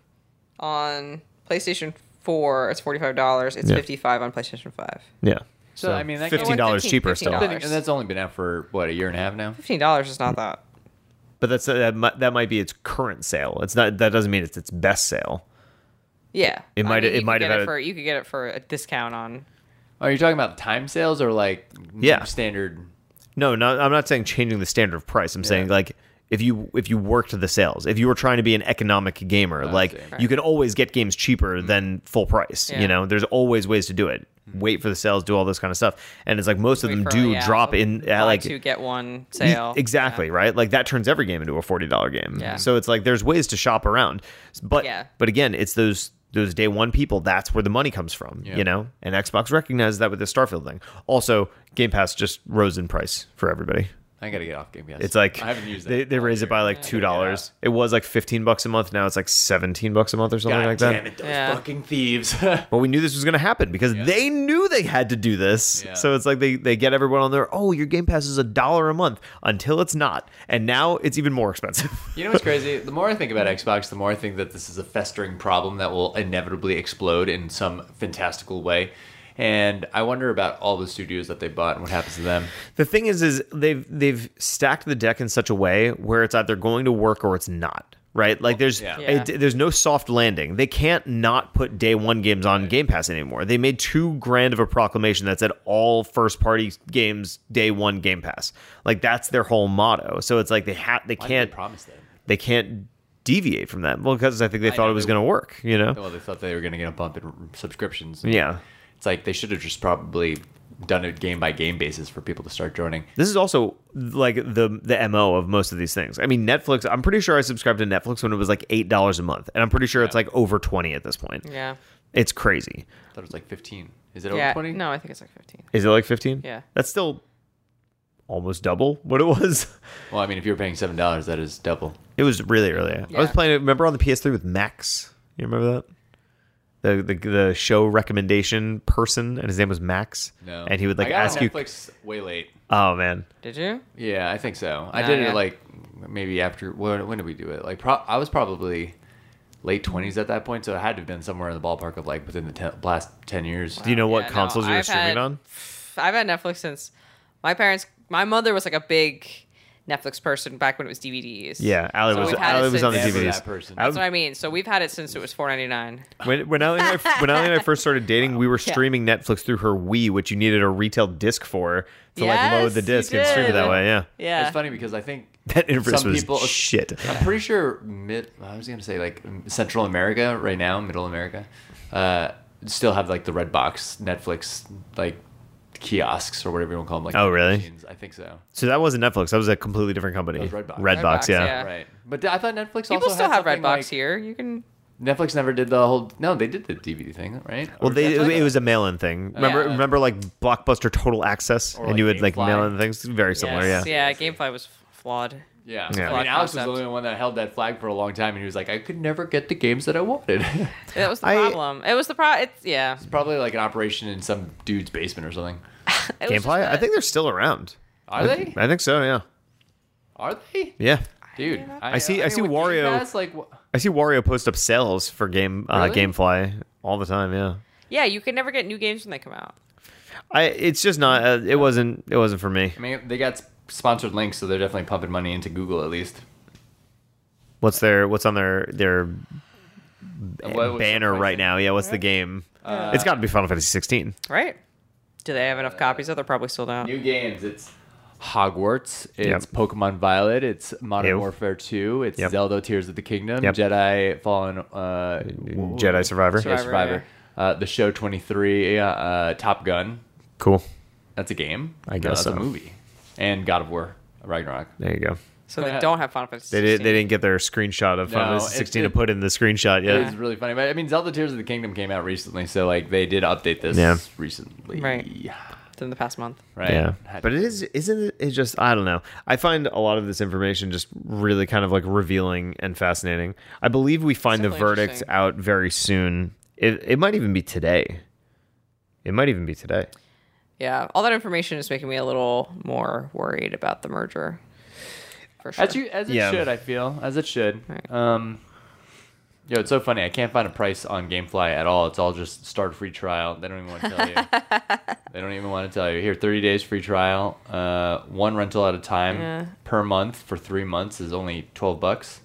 on PlayStation Four. It's forty five dollars. It's Yeah. fifty five on PlayStation Five. Yeah. So, I mean, that fifteen dollars 15 cheaper still. $15. and that's only been out for what a year and a half now. Fifteen dollars is not that. But that's that, might, that might be its current sale. It's not. That doesn't mean it's its best sale. Yeah, It I might- mean, it you could might have get had it a- for you could get it for a discount on. Are you talking about time sales or like Yeah. standard? No, no, I'm not saying changing the standard of price. I'm saying like if you if you worked the sales, if you were trying to be an economic gamer, like see. you can always get games cheaper mm-hmm. than full price. Yeah. You know, there's always ways to do it. Mm-hmm. Wait for the sales, do all this kind of stuff, and it's like most of them for, do yeah, drop in at uh, like two get one sale. Exactly, right? Like that turns every game into a forty dollar game. Yeah. So it's like there's ways to shop around. But Yeah. but again, it's those those day one people, that's where the money comes from. Yeah. You know? And Xbox recognizes that with the Starfield thing. Also, Game Pass just rose in price for everybody. I gotta get off Game Pass. It's like I haven't used they, it they all raised it by like two gotta get dollars. It was like fifteen bucks a month. Now it's like seventeen bucks a month or something God like that. damn it, those Yeah. fucking thieves. But we knew this was going to happen because they knew they had to do this. Yeah. So it's like they, they get everyone on there. Oh, your Game Pass is a dollar a month until it's not, and now it's even more expensive. You know what's crazy? The more I think about Xbox, the more I think that this is a festering problem that will inevitably explode in some fantastical way. And I wonder about all the studios that they bought and what happens to them. the thing is, is they've they've stacked the deck in such a way where it's either going to work or it's not. Right? Like there's Yeah. it- there's no soft landing. They can't not put day one games on Game Pass anymore. They made too grand of a proclamation that said all first party games day one Game Pass. Like that's their whole motto. So it's like they ha- they Why can't they promise that? they can't deviate from that. Well, because I think they I thought know it was going to work. You know? Well, they thought they were going to get a bump in subscriptions. Yeah. It's like they should have just probably done it game by game basis for people to start joining. This is also like the the mo of most of these things. I mean, Netflix. I'm pretty sure I subscribed to Netflix when it was like eight dollars a month, and I'm pretty sure it's like over twenty at this point. yeah. It's crazy. I thought it was like 15. Is it Yeah. over 20? No, I think it's like fifteen. Is it like fifteen? Yeah. That's still almost double what it was. Well, I mean, if you're paying seven dollars, that is double. It was really early. I was playing it. Remember on the PS3 with Max? You remember that? The, the the show recommendation person, and his name was Max. No, and he would like I got ask on you. Netflix way late. Oh man, Did you? Yeah, I think so. I Oh, did yeah. it like maybe after when, when did we do it? Like pro- I was probably late twenties at that point, so it had to have been somewhere in the ballpark of like within the ten, last ten years. do you know what Yeah, no, consoles you were I've streaming had- on? I've had Netflix since my parents. My mother was like a big Netflix person back when it was DVDs. Yeah, Ali So was we've Ali it was on the DVDs. that person. That's what I mean. So we've had it since it was four ninety nine. When when Ali, and I, when Ali and I first started dating, we were Yeah. streaming Netflix through her Wii, which you needed a retail disc for to like load the disc and stream it that way. Yeah, Yeah. It's funny because I think that interface Some was people- shit. I'm pretty sure mid. I was gonna say like Central America right now, Middle America, uh, still have like the red box Netflix like kiosks or whatever you want to call them. Like Oh, really? machines. I think so. So that wasn't Netflix. That was a completely different company. Redbox. Redbox, Redbox, yeah. yeah. Right, but I thought Netflix People also still had have Redbox like- here. You can. Netflix never did the whole. No, they did the DVD thing, right? Well, Or they Netflix? it was a mail-in thing. Oh, remember, Yeah. remember like Blockbuster Total Access, Or and like you would like mail in things. Very similar, Yes. yeah. Yeah. GameFly was flawed. Yeah. Yeah. I mean, Alex was the only one that held that flag for a long time, and he was like, I could never get the games that I wanted. That was the I- problem. It was the pro. It's yeah. it's probably like an operation in some dude's basement or something. It was just Gamefly. I think they're still around. Are they? I think so. Yeah. Are they? Yeah. Dude, I see- I see with Wario- Pass, like, wh- I see Wario post up sales for game uh, Really? GameFly all the time. Yeah. Yeah, you can never get new games when they come out. I. It's just not. Uh, it wasn't. It wasn't for me. I mean, they got sponsored links, so they're definitely pumping money into Google at least. What's their What's on their their What was the banner right now? Yeah. What's the game? Uh, it's got to be Final Fantasy 16. Right? Do they have enough copies of? They're probably sold out. New games. It's Hogwarts. It's Yep. Pokemon Violet. It's Modern Ew. Warfare 2. It's Yep. Zelda Tears of the Kingdom. Yep. Jedi Fallen. Uh, Jedi Survivor. Jedi Survivor, Survivor. Uh, the Show 23. Uh, uh, Top Gun. Cool. That's a game. I No, guess that's so. a movie. And God of War. Ragnarok. There you go. So they don't have Final Fantasy. They did. 16. They didn't get their screenshot of Final No, Fantasy it- 16 to it- put in the screenshot It yet. was really funny. But I mean, Zelda Tears of the Kingdom came out recently, so like they did update this Yeah. recently. Right. in the past month. Right. Yeah, but it is isn't it? It just I don't know. I find a lot of this information just really kind of like revealing and fascinating. I believe we find the Definitely verdict interesting. out very soon. It it might even be today. It might even be today. Yeah, all that information is making me a little more worried about the merger. For sure. As you as it Yeah. should, I feel as it should. Right. Um, yo, it's so funny. I can't find a price on GameFly at all. It's all just start free trial. They don't even want to tell you. they don't even want to tell you. Here, thirty days free trial. Uh, one rental at a time Yeah. per month for three months is only twelve bucks.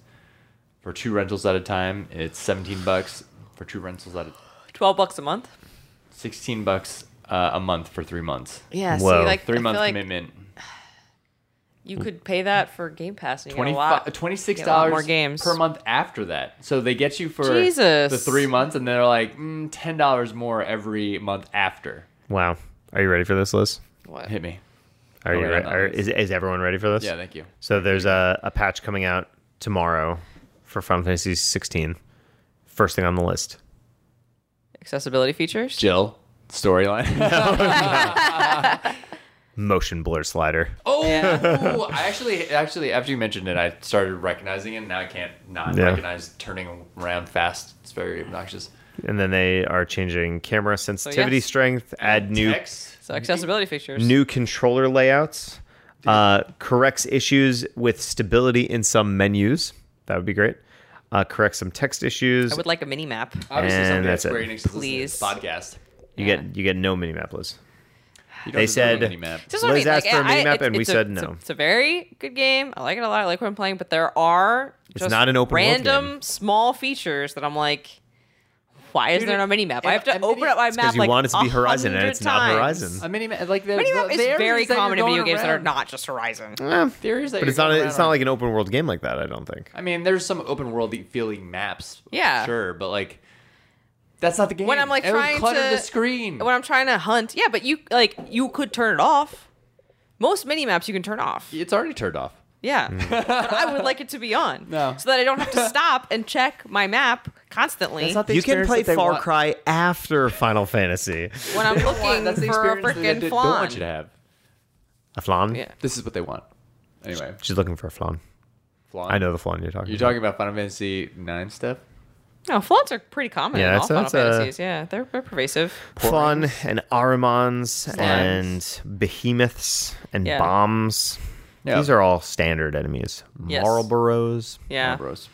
For two rentals at a time, it's seventeen bucks. For two rentals at a twelve bucks a month. sixteen bucks uh, a month for three months. Yeah, Whoa. see, like Three I month feel like commitment. You could pay that for Game Pass and you get a lot. $26 get a lot more games. per month after that. So they get you for Jesus. the three months, and they're like mm, ten dollars more every month after. Wow. Are you ready for this, Liz? What? Hit me. Are Oh, you yeah, ready? no, Are, is is everyone ready for this? Yeah, thank you. So there's a, a patch coming out tomorrow for Final Fantasy 16. First thing on the list. Accessibility features. Jill storyline. Motion blur slider. oh, Yeah. I actually, actually, after you mentioned it, I started recognizing it. Now I can't not Yeah. recognize turning around fast. It's very obnoxious. And then they are changing camera sensitivity yes. strength, add new Text. So accessibility features. new controller layouts, uh, corrects issues with stability in some menus. That would be great. Uh, corrects some text issues. I would like a mini map. Obviously, And somebody at that's it. Square Enix is listening to Please. podcast. you Yeah. get you get no mini map, Liz. You don't They said- mini-map. This is what I Liz mean. asked like, for a mini-map it's- and we a- said it's a- no. It's a very good game. I like it a lot. I like what I'm playing, but there are It's just not an open random small features that I'm like, why is Dude, there no mini map? I have to open mini- up my It's map 'cause you like want it to be Horizon and it's not times. Horizon. A mini map, like the, Mini map the is areas very common in video going games that are not just Horizon. Eh, Theories that but it's not a, it's around not like an open world game like that. I don't think. I mean, there's some open world feeling maps. Yeah. Sure, but like, that's not the game. When I'm, like, it would trying clutter to- the screen. When I'm trying to hunt, yeah, but you like you could turn it off. Most mini maps you can turn off. it's already turned off. Yeah, mm. but I would like it to be on, No. so that I don't have to stop and check my map constantly That's not the You can experience play that they Far want. Cry after Final Fantasy. when I'm They don't want- looking that's the for a experience that freaking they don't want you to have. A flan. Yeah. This is what they want. Anyway, She's looking for a flan. flan. I know the flan you're talking. About. You're about. talking about Final Fantasy Nine stuff. No, floods are pretty common Yeah, in all that's- Final that's, uh, Fantasies. Yeah, they're, they're pervasive. flan and Ahrimans and behemoths and Yeah. bombs. Yeah. These are all standard enemies. Yes. Marlboros. Yeah, Bros.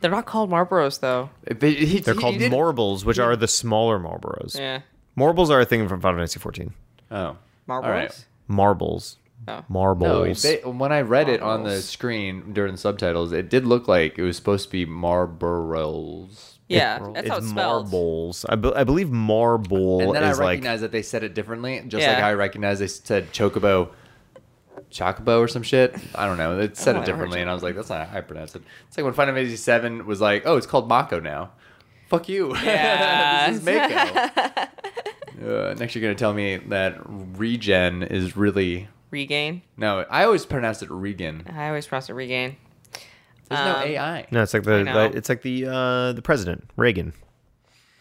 they're not called Marlboros though. They, he, They're he called did- marbles, which are the smaller Marlboros. Yeah, Marbles are a thing from Final Fantasy 14. Oh, Marlboros. All right. Marbles. Oh. No, Marbles. they, when I read it on the screen during the subtitles, it did look like it was supposed to be Marlboros. Yeah, that's how it's spelled. marbles. I, be- I believe marble And then I is like recognized that they said it differently, just Yeah. like I recognize they said chocobo, chocobo or some shit. I don't know. It said Oh, it differently, and I was like, "That's not how I pronounce it." It's like when Final Fantasy Seven was like, "Oh, it's called Mako now." Fuck you. Yeah. this is Mako. uh, next, you're gonna tell me that regen is really Regain. no. I always pronounce it regen. I always pronounce it regain. There's no Um, AI. no, it's like the, know. the it's like the uh, the president Reagan.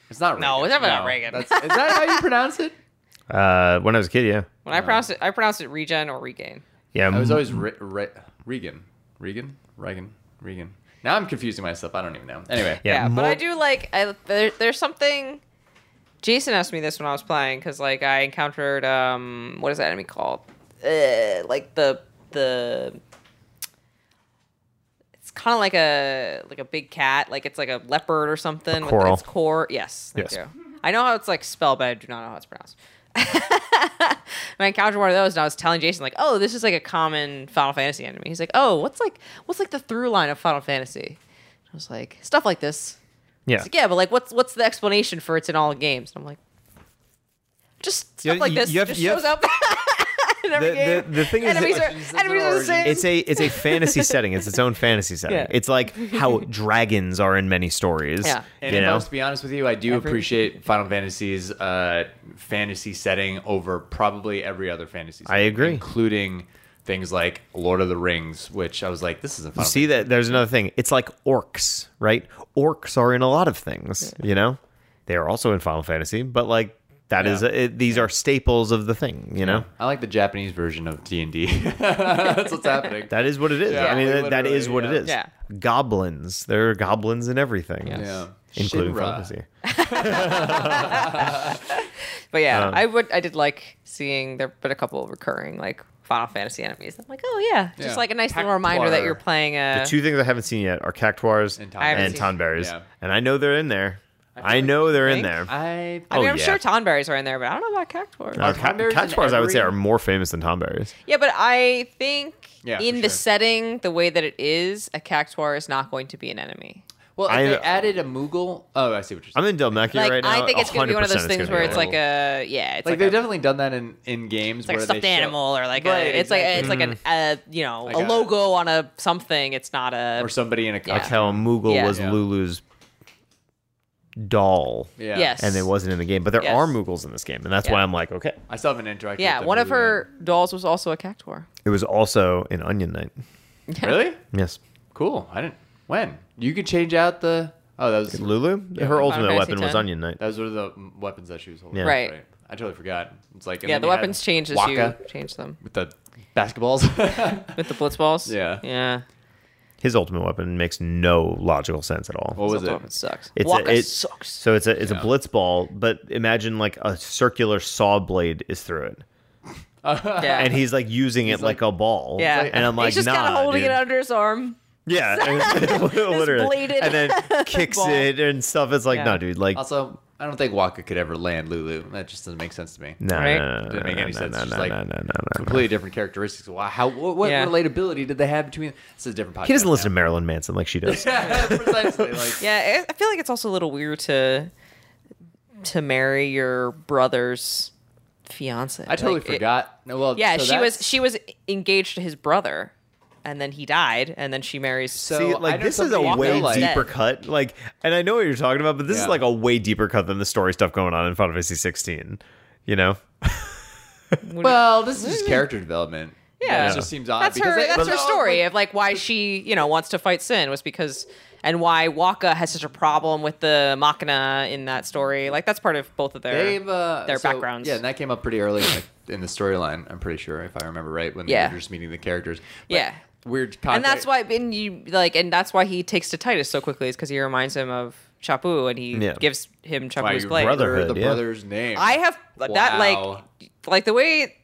It's not. No, Reagan. it's definitely not Reagan. That's, is that how you pronounce it? Uh, when I was a kid, yeah, When I pronounce it, I pronounce it regen or regain. yeah. I was always Re- Re- Regan, Regan, Regan, Regan. Now I'm confusing myself. I don't even know. Anyway, Yeah, Yeah, but I do like I there, there's something. Jason asked me this when I was playing because like I encountered um what is that enemy called? Uh, like the the. It's kind of like a like a big cat, like it's like a leopard or something with Coeurl. its core. Yes, thank Yes. you. I know how it's like spelled, but I do not know how it's pronounced. I encountered one of those, and I was telling Jason like, "Oh, this is like a common Final Fantasy enemy." He's like, "Oh, what's like what's like the through line of Final Fantasy?" I was like, "Stuff like this." yeah. Like, yeah, but like, what's what's the explanation for it's in all games? And I'm like, just stuff You- like you- this you have- just you have- shows up. in every The- the- game. the thing is that- are enemies are the same. It's a it's a fantasy setting. It's its own fantasy setting. Yeah. It's like how dragons are in many stories. Yeah. And you know, to be honest with you, I do Every- appreciate Final Fantasy's uh, fantasy setting over probably every other fantasy. Setting, I agree. including things like Lord of the Rings, which I was like, this isn't you see Fantasy. that there's another thing. It's like orcs, right? Orcs are in a lot of things. You know, they are also in Final Fantasy, but like that is Yeah. it, these are staples of the thing. You know, I like the Japanese version of D and D. That's what's happening. that is what it is. Yeah, I mean, like that- that literally, is what yeah. it is. Yeah. Goblins. There are goblins in everything. Yeah. Including Shinra. Fantasy. but yeah, Um, I would I did like seeing there been a couple of recurring like Final Fantasy enemies. I'm like, oh yeah, just Yeah. like a nice little reminder that you're playing a. The two things I haven't seen yet are cactuars And and, seen- tonberries, Yeah. and I know they're in there. I, like know they're in there. I, I mean, Oh, I'm yeah. sure tonberries are in there, but I don't know about cactuars. Uh, ca- tonberries in cactuars, I would say, are more famous than tonberries. Yeah, but I think Yeah, in the sure. setting, the way that it is, a cactuar is not going to be an enemy. well, if I- they added a Moogle. Oh, I see what you're saying. I'm in Dhalmekia Like right now. I think it's going to be one of those things where it's like a yeah, it's like, like, they've a, definitely done that in in games it's like a stuffed they show- animal or like Right, a it's like a, it's exactly. like an uh, you know Like a a- logo on a something. It's not a or somebody in a Yeah. like how Moogle Yeah. was Yeah. Lulu's doll, yeah. Yes. and it wasn't in the game. But there Yes. are Moogles in this game, and that's Yeah. why I'm like, okay. I still haven't interacted. yeah. with them One of really her dolls was also a cactuar. It was also in Onion Knight. yet. Really? Yes, Cool. I didn't. When you could change out the. Oh, that was Lulu. Yeah. Her ultimate Fantasy weapon was X. Onion Knight. Those were the weapons that she was holding. Yeah. Right. I totally forgot. It's like and Yeah, then the you had weapons change as Wakka you change them with the basketballs. with the blitz balls. Yeah. yeah. His ultimate weapon makes no logical sense at all. what was This it? sucks. It's Wakka a, it, sucks. So it's a it's Yeah. a blitz ball, but imagine like a circular saw blade is through it, Yeah. and he's like using it like, like- a ball. yeah, and I'm like, he's just nah, kind of holding dude. it under his arm. Yeah, literally, and then kicks ball. it and stuff. It's like, Yeah. no, dude, like, Also, I don't think Wakka could ever land Lulu. That just doesn't make sense to me. no, Right? no, no, no, Didn't make any no, sense. No, Just no, like no, no, no, no, completely different characteristics. Wow, how what, what Yeah. relatability did they have between? This is a different podcast. He doesn't listen to Marilyn Manson like she does. Yeah, precisely. Like, Yeah, I I feel like it's also a little weird to to marry your brother's fiance. I totally Like, it- forgot. no, well, yeah, so she was she was engaged to his brother, and then he died, and then she marries. So- See, like this is a way like- deeper cut. Like, and I know what you're talking about, but this is like a way deeper cut than the story stuff going on in Final Fantasy 16. You know, Well, this is just character development. Yeah, It just seems odd. That's because her. it- That's her story like- of like why she, you know, wants to fight Sin was because, and why Wakka has such a problem with the Machina in that story. Like that's part of both of their. Uh, their so- backgrounds. Yeah, and that came up pretty early in the, the storyline. I'm pretty sure, if I remember right, when Yeah. they were just meeting the characters. But Yeah. Weird. Context. and that's why, and you like, and that's why he takes to Tidus so quickly is because he reminds him of Chappu, and he Yeah. gives him Why Chappu's you blade. brother- the yeah. brother's name. I have that like Wow. like the way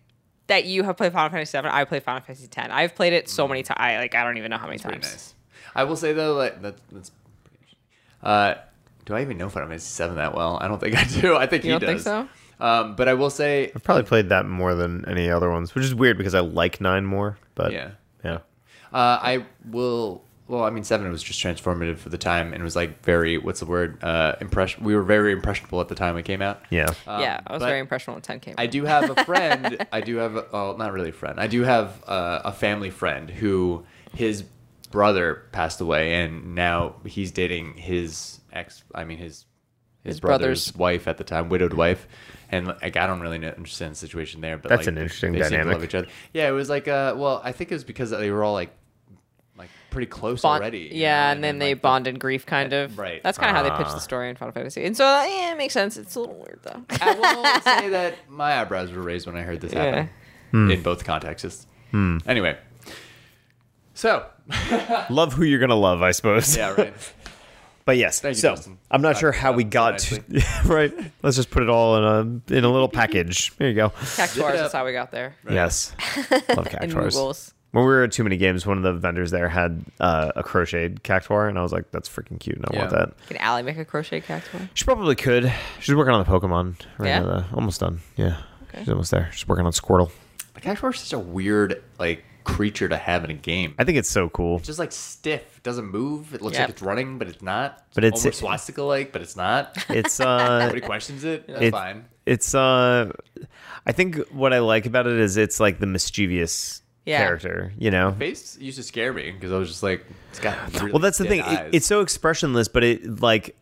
that you have played Final Fantasy Seven. I played Final Fantasy Ten. I've played it so many times. I like I don't even know how many Pretty times. nice. I will say though, like that, that's. pretty interesting. Uh, do I even know Final Fantasy Seven that well? I don't think I do. I think You he don't think does. so? Um, but I will say, I've probably played that more than any other ones, which is weird because I like nine more. But Yeah. Yeah. uh, I will. Well, I mean, seven was just transformative for the time, and it was like very. What's the word? Uh, impression. We were very impressionable at the time it came out. Yeah. Um, yeah, I was very impressionable when Ten came. Out. I out. do have a friend. I do have. A, oh, not really a friend. I do have uh, a family friend who his brother passed away, and now he's dating his ex. I mean his his, His brother's, brother's- wife at the time, widowed wife. And like I don't really understand the situation there, but That's like, an interesting they seem to love each other. Yeah, it was like uh, well, I think it was because they were all like, like pretty close Bond- already. you Yeah, know, and then they like, the- bond in grief, kind of. Right. That's kind of how they pitch Ah. the story in Final Fantasy, and so uh, yeah, it makes sense. It's a little weird though. I will say that my eyebrows were raised when I heard this happen in both contexts. Anyway, so Love who you're gonna love, I suppose. yeah, right. But yes, Thank you, so Justin. I'm not Uh, sure how we uh, got to right. Let's just put it all in a in a little package. There you go. Cactuars, up. that's how we got there. Yes, love And cactuars. Moogles. When we were at Too Many Games, one of the vendors there had uh, a crocheted cactuar, and I was like, "That's freaking cute, and I want that." Can Allie make a crochet cactuar? She probably could. She's working on the Pokemon right Yeah? now. though. Almost done. Yeah, Okay. she's almost there. She's working on Squirtle. The cactuar is such a weird like creature to have in a game. I think it's so cool. It's just like stiff. It doesn't move. It looks Yep. like it's running, but it's not. But it's- almost swastika like, but it's not. It's uh, Nobody questions it. That's It- fine. it's uh, I think what I like about it is it's like the mischievous Yeah. character. You know, Face used to scare me because I was just like, it's got. Really well that's the thing it, it's so expressionless but it like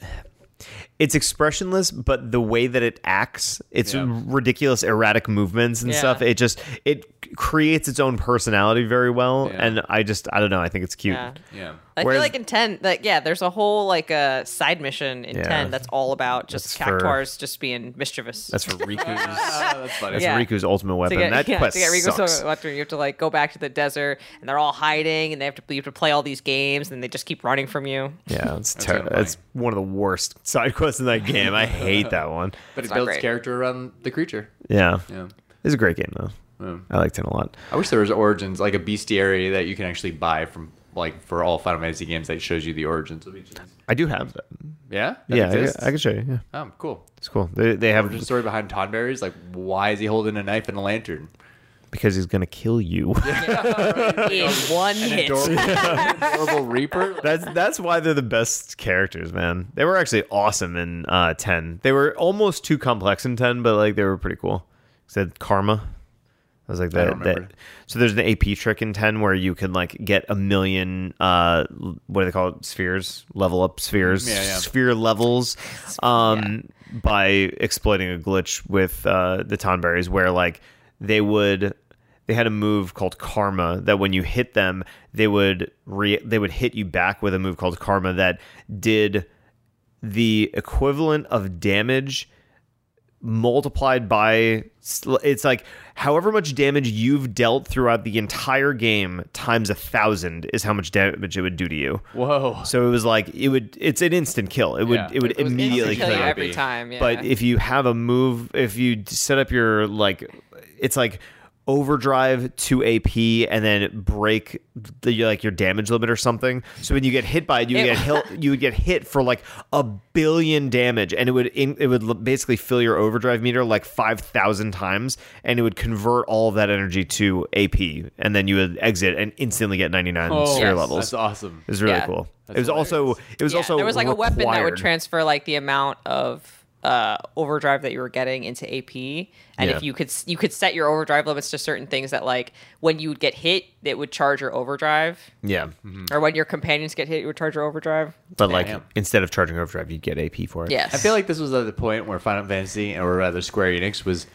it's expressionless but the way that it acts it's Yeah. ridiculous erratic movements and Yeah. stuff it just it creates its own personality very well Yeah. and i just i don't know i think it's cute Yeah. yeah. I Whereas- feel like in ten, like yeah, there's a whole like a side mission in Yeah. ten that's all about just That's for- cactuars just being mischievous. that's for Rikku's Ah, that's funny. that's Yeah. Rikku's ultimate to weapon get, that yeah, quest to get Rico sucks. Electric, you have to like go back to the desert, and they're all hiding, and they have to you have to play all these games, and they just keep running from you. yeah it's terrible it's one of the worst side quests in that game i hate that one But it builds great. character around the creature. yeah Yeah. it's a great game though Yeah. i liked it a lot I wish there was origins, like a bestiary that you can actually buy from, like for all Final Fantasy games that shows you the origins of each of these. i do have that Yeah, That yeah I, exists? I can show you yeah Oh, cool. it's cool they, they have a story behind Tonberry's like, why is he holding a knife and a lantern? because he's gonna kill you In one hit. Adorable Reaper. That's that's why they're the best characters, man. They were actually awesome in uh, ten. They were almost too complex in ten, but like they were pretty cool. Said karma. I was like that. that so there's an AP trick in ten where you can like get a million. Uh, what do they call it? Spheres, level up spheres, Yeah, yeah. sphere levels. Um, by exploiting a glitch with uh, the Tonberries, where like they would they had a move called karma that when you hit them they would re- they would hit you back with a move called karma that did the equivalent of damage multiplied by it's like however much damage you've dealt throughout the entire game times a thousand is how much damage it would do to you Whoa. so it was like it would it's an instant kill it would Yeah. it would It immediately kill kill you you every time. Yeah. but if you have a move, if you set up your like, it's like overdrive to AP and then break the like your damage limit or something. So when you get hit by it, you It- get hit. You would get hit for like a billion damage, and it would in, it would basically fill your overdrive meter like five thousand times, and it would convert all of that energy to AP, and then you would exit and instantly get ninety nine oh, sphere Yes. levels. That's awesome. It was really Yeah. cool. That's it was also it was Yeah, also there was like a weapon that would transfer like the amount of uh, overdrive that you were getting into AP, and Yeah. if you could you could set your overdrive limits to certain things that like when you would get hit, it would charge your overdrive, yeah. or when your companions get hit, it would charge your overdrive. But like Damn. instead of charging overdrive, you'd get AP for it. Yes, I feel like this was at the point where Final Fantasy, or rather Square Enix, was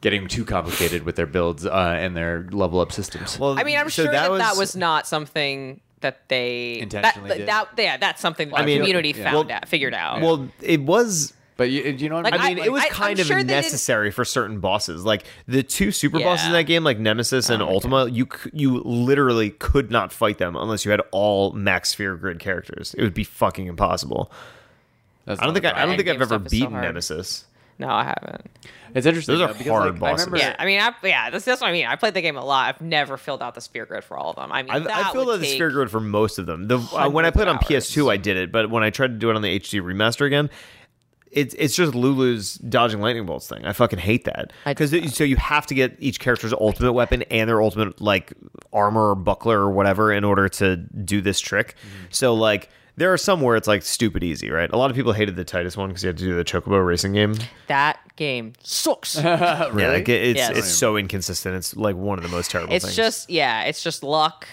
getting too complicated with their builds uh, and their level up systems. Well, I mean, I'm so sure that, that was not something that they Intentionally that, did. that yeah that's something that I the mean, community yeah. found Well- out figured out. well, it was but you, you know what Like, I I mean? mean, I- it was I- kind I'm of sure necessary for certain bosses. Like the two super bosses in that game, like Nemesis and Ultima, you you literally could not fight them unless you had all max sphere grid characters. It would be fucking impossible. That's I don't think I, I, don't think I've ever stuff is so beaten. Nemesis. no, I haven't. It's interesting. Those are though, because, hard like, I bosses. remember, Yeah, I mean, I, yeah, that's, that's what I mean. I played the game a lot. I've never filled out the sphere grid for all of them. I mean, I've, that I filled out the take- sphere grid for most of them. The uh, when I played on hundreds PS2, I did it, but when I tried to do it on the HD remaster again, it's it's just Lulu's dodging lightning bolts thing. I fucking hate that because so you have to get each character's ultimate weapon and their ultimate like armor or buckler or whatever in order to do this trick. Mm-hmm. So like. There are some where it's like stupid easy, right? A lot of people hated the Tidus one because you had to do the Chocobo racing game. That game sucks. Yeah, like it- it's Yes. it's so inconsistent. It's like one of the most terrible. it's things. just yeah, it's just luck.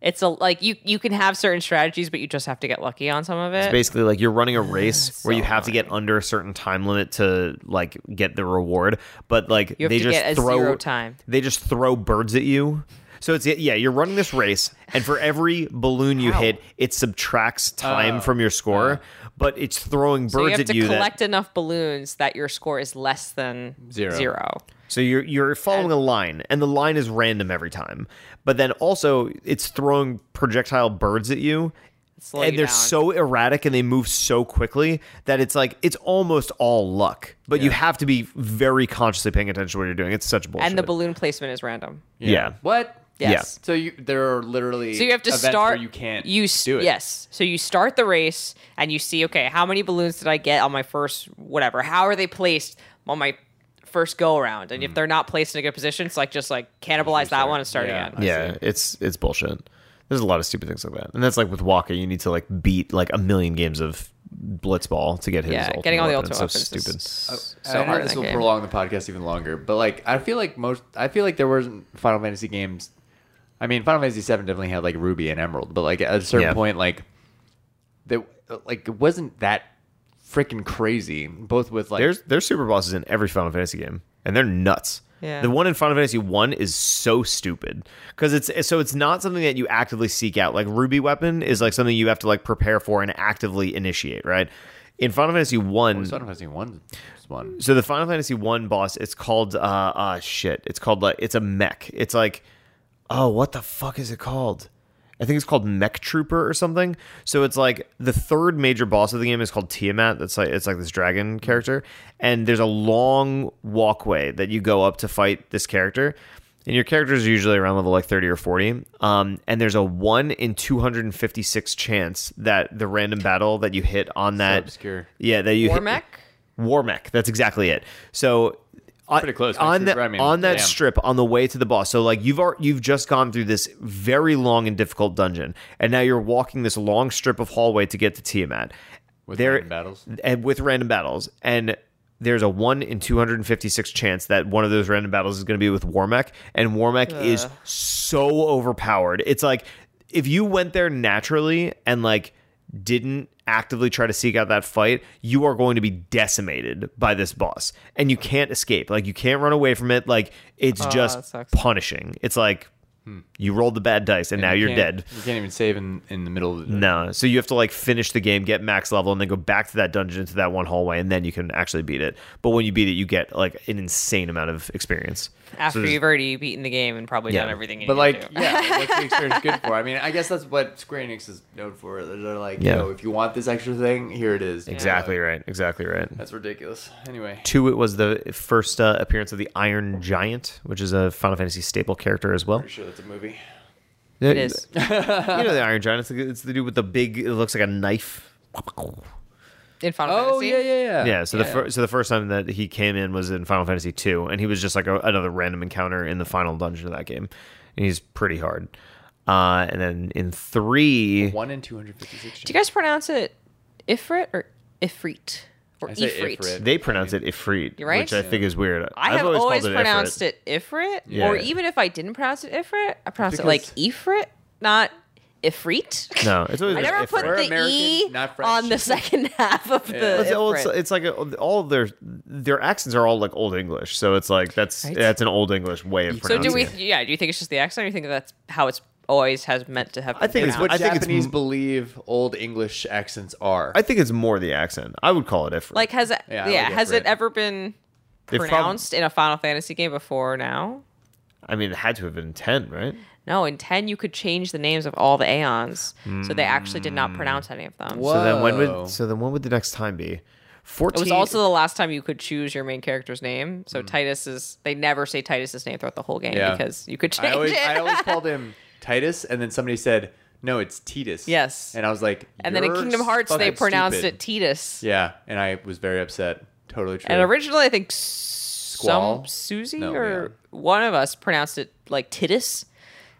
It's a like you you can have certain strategies, but you just have to get lucky on some of it. It's basically like you're running a race where you so have to get under a certain time limit to like get the reward, but like they just throw time. They just throw birds at you. So it's yeah, you're running this race, and for every balloon you hit, it subtracts time Oh. from your score, uh. but it's throwing birds so you have at to you. that- collect enough balloons that your score is less than Zero. Zero. So you're you're following a line, and the line is random every time. But then also it's throwing projectile birds at you, Slow and you they're down. so erratic and they move so quickly that it's like it's almost all luck. But you have to be very consciously paying attention to what you're doing. It's such bullshit. and the balloon placement is random. yeah. What? Yes. So you there are literally So you have to start. you can't You s- do it. Yes. So you start the race and you see, okay, how many balloons did I get on my first whatever? How are they placed on my first go around? And Mm. if they're not placed in a good position, it's like just like cannibalize that one and start Yeah. again. Yeah, it's it's bullshit. There's a lot of stupid things like that, and that's like with Wakka. You need to like beat like a million games of Blitzball to get his. Yeah, ultimate getting all the weapon. ultimate It's so weapons stupid. is I so know hard. this will game. prolong the podcast even longer, but like I feel like most, I feel like there wasn't Final Fantasy games. I mean, Final Fantasy VII definitely had like Ruby and Emerald, but like at a certain Yeah. point, like that, like it wasn't that freaking crazy. Both with like There's there's super bosses in every Final Fantasy game, and they're nuts. Yeah. The one in Final Fantasy One is so stupid because it's so it's not something that you actively seek out. Like Ruby Weapon is like something you have to like prepare for and actively initiate. Right. In Final Fantasy One, What was Final Fantasy one one. so the Final Fantasy One boss, it's called uh uh shit. It's called like it's a mech. It's like oh what the fuck is it called? I think it's called Mech Trooper or something. So it's like the third major boss of the game is called Tiamat. That's like it's like this dragon character, and there's a long walkway that you go up to fight this character. And your characters are usually around level like 30 or 40. Um, and there's a 1 in 256 chance that the random battle that you hit on that. obscure. Yeah, that you War hit- Warmech? Warmech. That's exactly it. So on- Pretty close. on Mech that I mean, on that damn. strip on the way to the boss. So like you've ar- you've just gone through this very long and difficult dungeon, and now you're walking this long strip of hallway to get to Tiamat. With There- random battles? and with random battles, and there's a one in 256 chance that one of those random battles is going to be with Warmech, and Warmech is so overpowered. It's like if you went there naturally and like didn't actively try to seek out that fight, you are going to be decimated by this boss, and you can't escape. Like you can't run away from it. Like it's that just punishing. It's like hmm. you rolled the bad dice, and, now You you're dead. You can't even save in, in the middle of the No, so you have to like finish the game, get max level, and then go back to that dungeon to that one hallway, and then you can actually beat it. But when you beat it, you get like an insane amount of experience. After So you've already beaten the game and probably Yeah. done everything you But need like, to do. yeah, what's the experience good for? I mean, I guess that's what Square Enix is known for. They're like, Yeah. yo, if you want this extra thing, here it is. exactly Uh, right, exactly right. That's ridiculous. Anyway, Two, it was the first uh, appearance of the Iron Giant, which is a Final Fantasy staple character as well. pretty sure that's a movie. It is. you know the Iron Giant. It's the, it's the dude with the big. It looks like a knife. In Final Oh Fantasy. yeah, yeah, yeah. Yeah. So the fir- so the first time that he came in was in Final Fantasy two, and he was just like a, another random encounter in the final dungeon of that game. And he's pretty hard. Uh, and then in three, one in two hundred fifty-six. Do you guys pronounce it Ifrit or Ifrit? Or I say Ifrit? Ifrit. they pronounce it Ifrit, You're right. which I think is weird. I I've have always, called it pronounced Ifrit. it Ifrit, Yeah. or even if I didn't pronounce it Ifrit, I pronounced it Because- like Ifrit, not Ifrit. No, it's always I never Ifrit. put We're the American, E not French. on the second half of the. It's, well, it's, Ifrit. it's like a, all their their accents are all like old English, so it's like that's Right. that's an old English way of so pronouncing. do we? it. Yeah. Do you think it's just the accent, or do you think that's how it's always has meant to have? I think been it's What I think it's Japanese m- believe old English accents are. I think it's more the accent. I would call it Ifrit. like has it? Yeah, Yeah. I like has it Ifrit. ever been They've prob- pronounced in a Final Fantasy game before now? I mean, it had to have been ten, right? No, in ten you could change the names of all the Aeons, so they actually did not pronounce any of them. Whoa. So then when would so then when would the next time be? 14 It was also the last time you could choose your main character's name. Hmm. So Titus is they never say Titus's name throughout the whole game Yeah. because you could change I always, it. I always called him Titus, and then somebody said, "No, it's Titus." Yes. and I was like, and then in Kingdom Hearts they pronounced stupid." it Titus. Yeah, and I was very upset. Totally true. And originally I think some Squall? Susie No, or one of us pronounced it like Titus.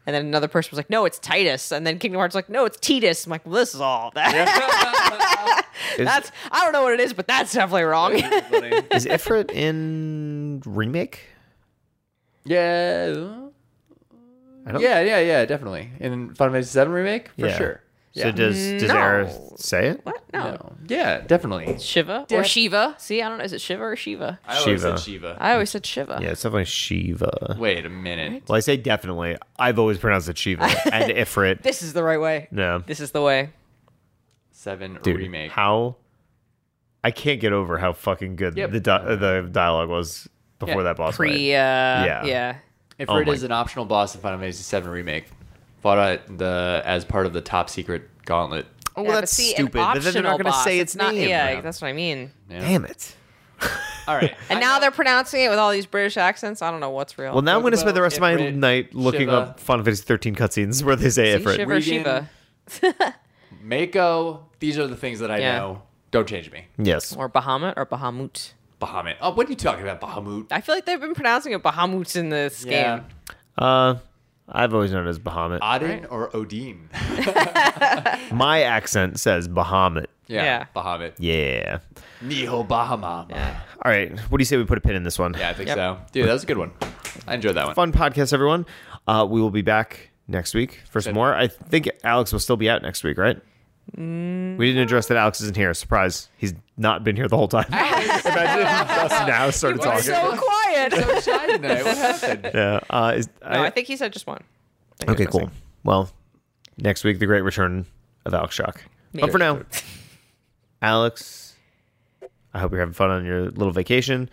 And then another person was like, "No, it's Titus." And then Kingdom Hearts was like, "No, it's Titus." I'm like, well, "This is all that. is, that's I don't know what it is, but that's definitely wrong." Is Ifrit in remake? yeah, I don't. yeah, yeah, yeah, definitely. In Final Fantasy VII remake, for Yeah. sure. So does does No. Aerith say it? what? No. no. yeah, definitely. Shiva Def- or Shiva? See, I don't know. Is it Shiva or Shiva? I always Shiva. said Shiva. I always said Shiva. Yeah, it's definitely Shiva. Wait a minute. Well, I say definitely. I've always pronounced it Shiva and Ifrit. This is the right way. No, This is the way. Seven dude, remake. how? I can't get over how fucking good Yep. the di- the dialogue was before Yeah. that boss fight. Pre. Uh, Yeah. yeah. Ifrit Oh is an optional boss in Final Fantasy VII remake, fought at the as part of the top secret gauntlet. Oh, well, but that's see, stupid. But then they're not going to say its, not, name. Yeah, Yeah. that's what I mean. Yeah. Damn it. All right. And I now know- they're pronouncing it with all these British accents. I don't know what's real. Well, now I'm going to spend the Kokomo, rest of my Ifrit, night looking Shiva. up Final Fantasy 13 cutscenes where they say See, Ifrit. Shiva or Regan. Shiva Mako. These are the things that I Yeah. know. Don't change me. Yes. or Bahamut or Bahamut. Bahamut. Oh, what are you talking about, Bahamut? I feel like they've been pronouncing it Bahamut in this Yeah. game. Uh, I've always known it as Bahamut. Odin or Odin? My accent says Bahamut. yeah, Yeah. Bahamut. Yeah. Niho Bahama. Yeah, Yeah. All right. What do you say we put a pin in this one? Yeah, I think Yep. so. Dude, that was a good one. I enjoyed that one. Fun podcast, everyone. Uh, we will be back next week for some Good. more. I think Alex will still be out next week, right? We didn't address that Alex isn't here. Surprise. He's not been here the whole time. Imagine if us now started talking. so quiet. So shy tonight. What happened? yeah. Uh, is, no, I think he said just one. I think Okay, he was cool. missing. Well, next week, the great return of Alex Shock. But for now, Alex, I hope you're having fun on your little vacation.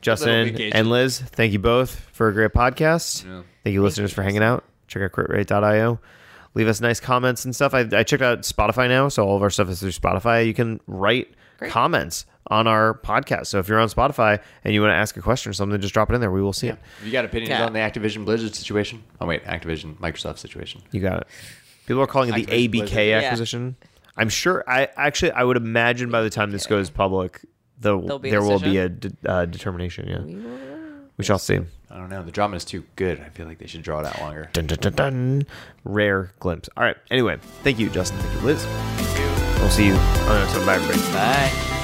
Justin vacation. and Liz, thank you both for a great podcast. Yeah. Thank you, listeners, for hanging out. Check out critrate.io. Leave us nice comments and stuff. I, I checked out Spotify now, so all of our stuff is through Spotify. You can write Great. comments on our podcast. So if you're on Spotify and you want to ask a question or something, just drop it in there. We will see it. Have you got opinions Yeah. on the Activision Blizzard situation? Oh wait, Activision Microsoft situation. You got it. People are calling it the ABK Blizzard. Yeah. acquisition. I'm sure. I actually, I would imagine by the time this goes public, the, There'll be a there will be a de- uh, determination. Yeah, we shall see. I don't know. The drama is too good. I feel like they should draw it out longer. Dun, dun, dun, dun. Rare glimpse. All right. Anyway, thank you, Justin. Thank you, Liz. We'll see you on the next one. Bye, everybody. Bye.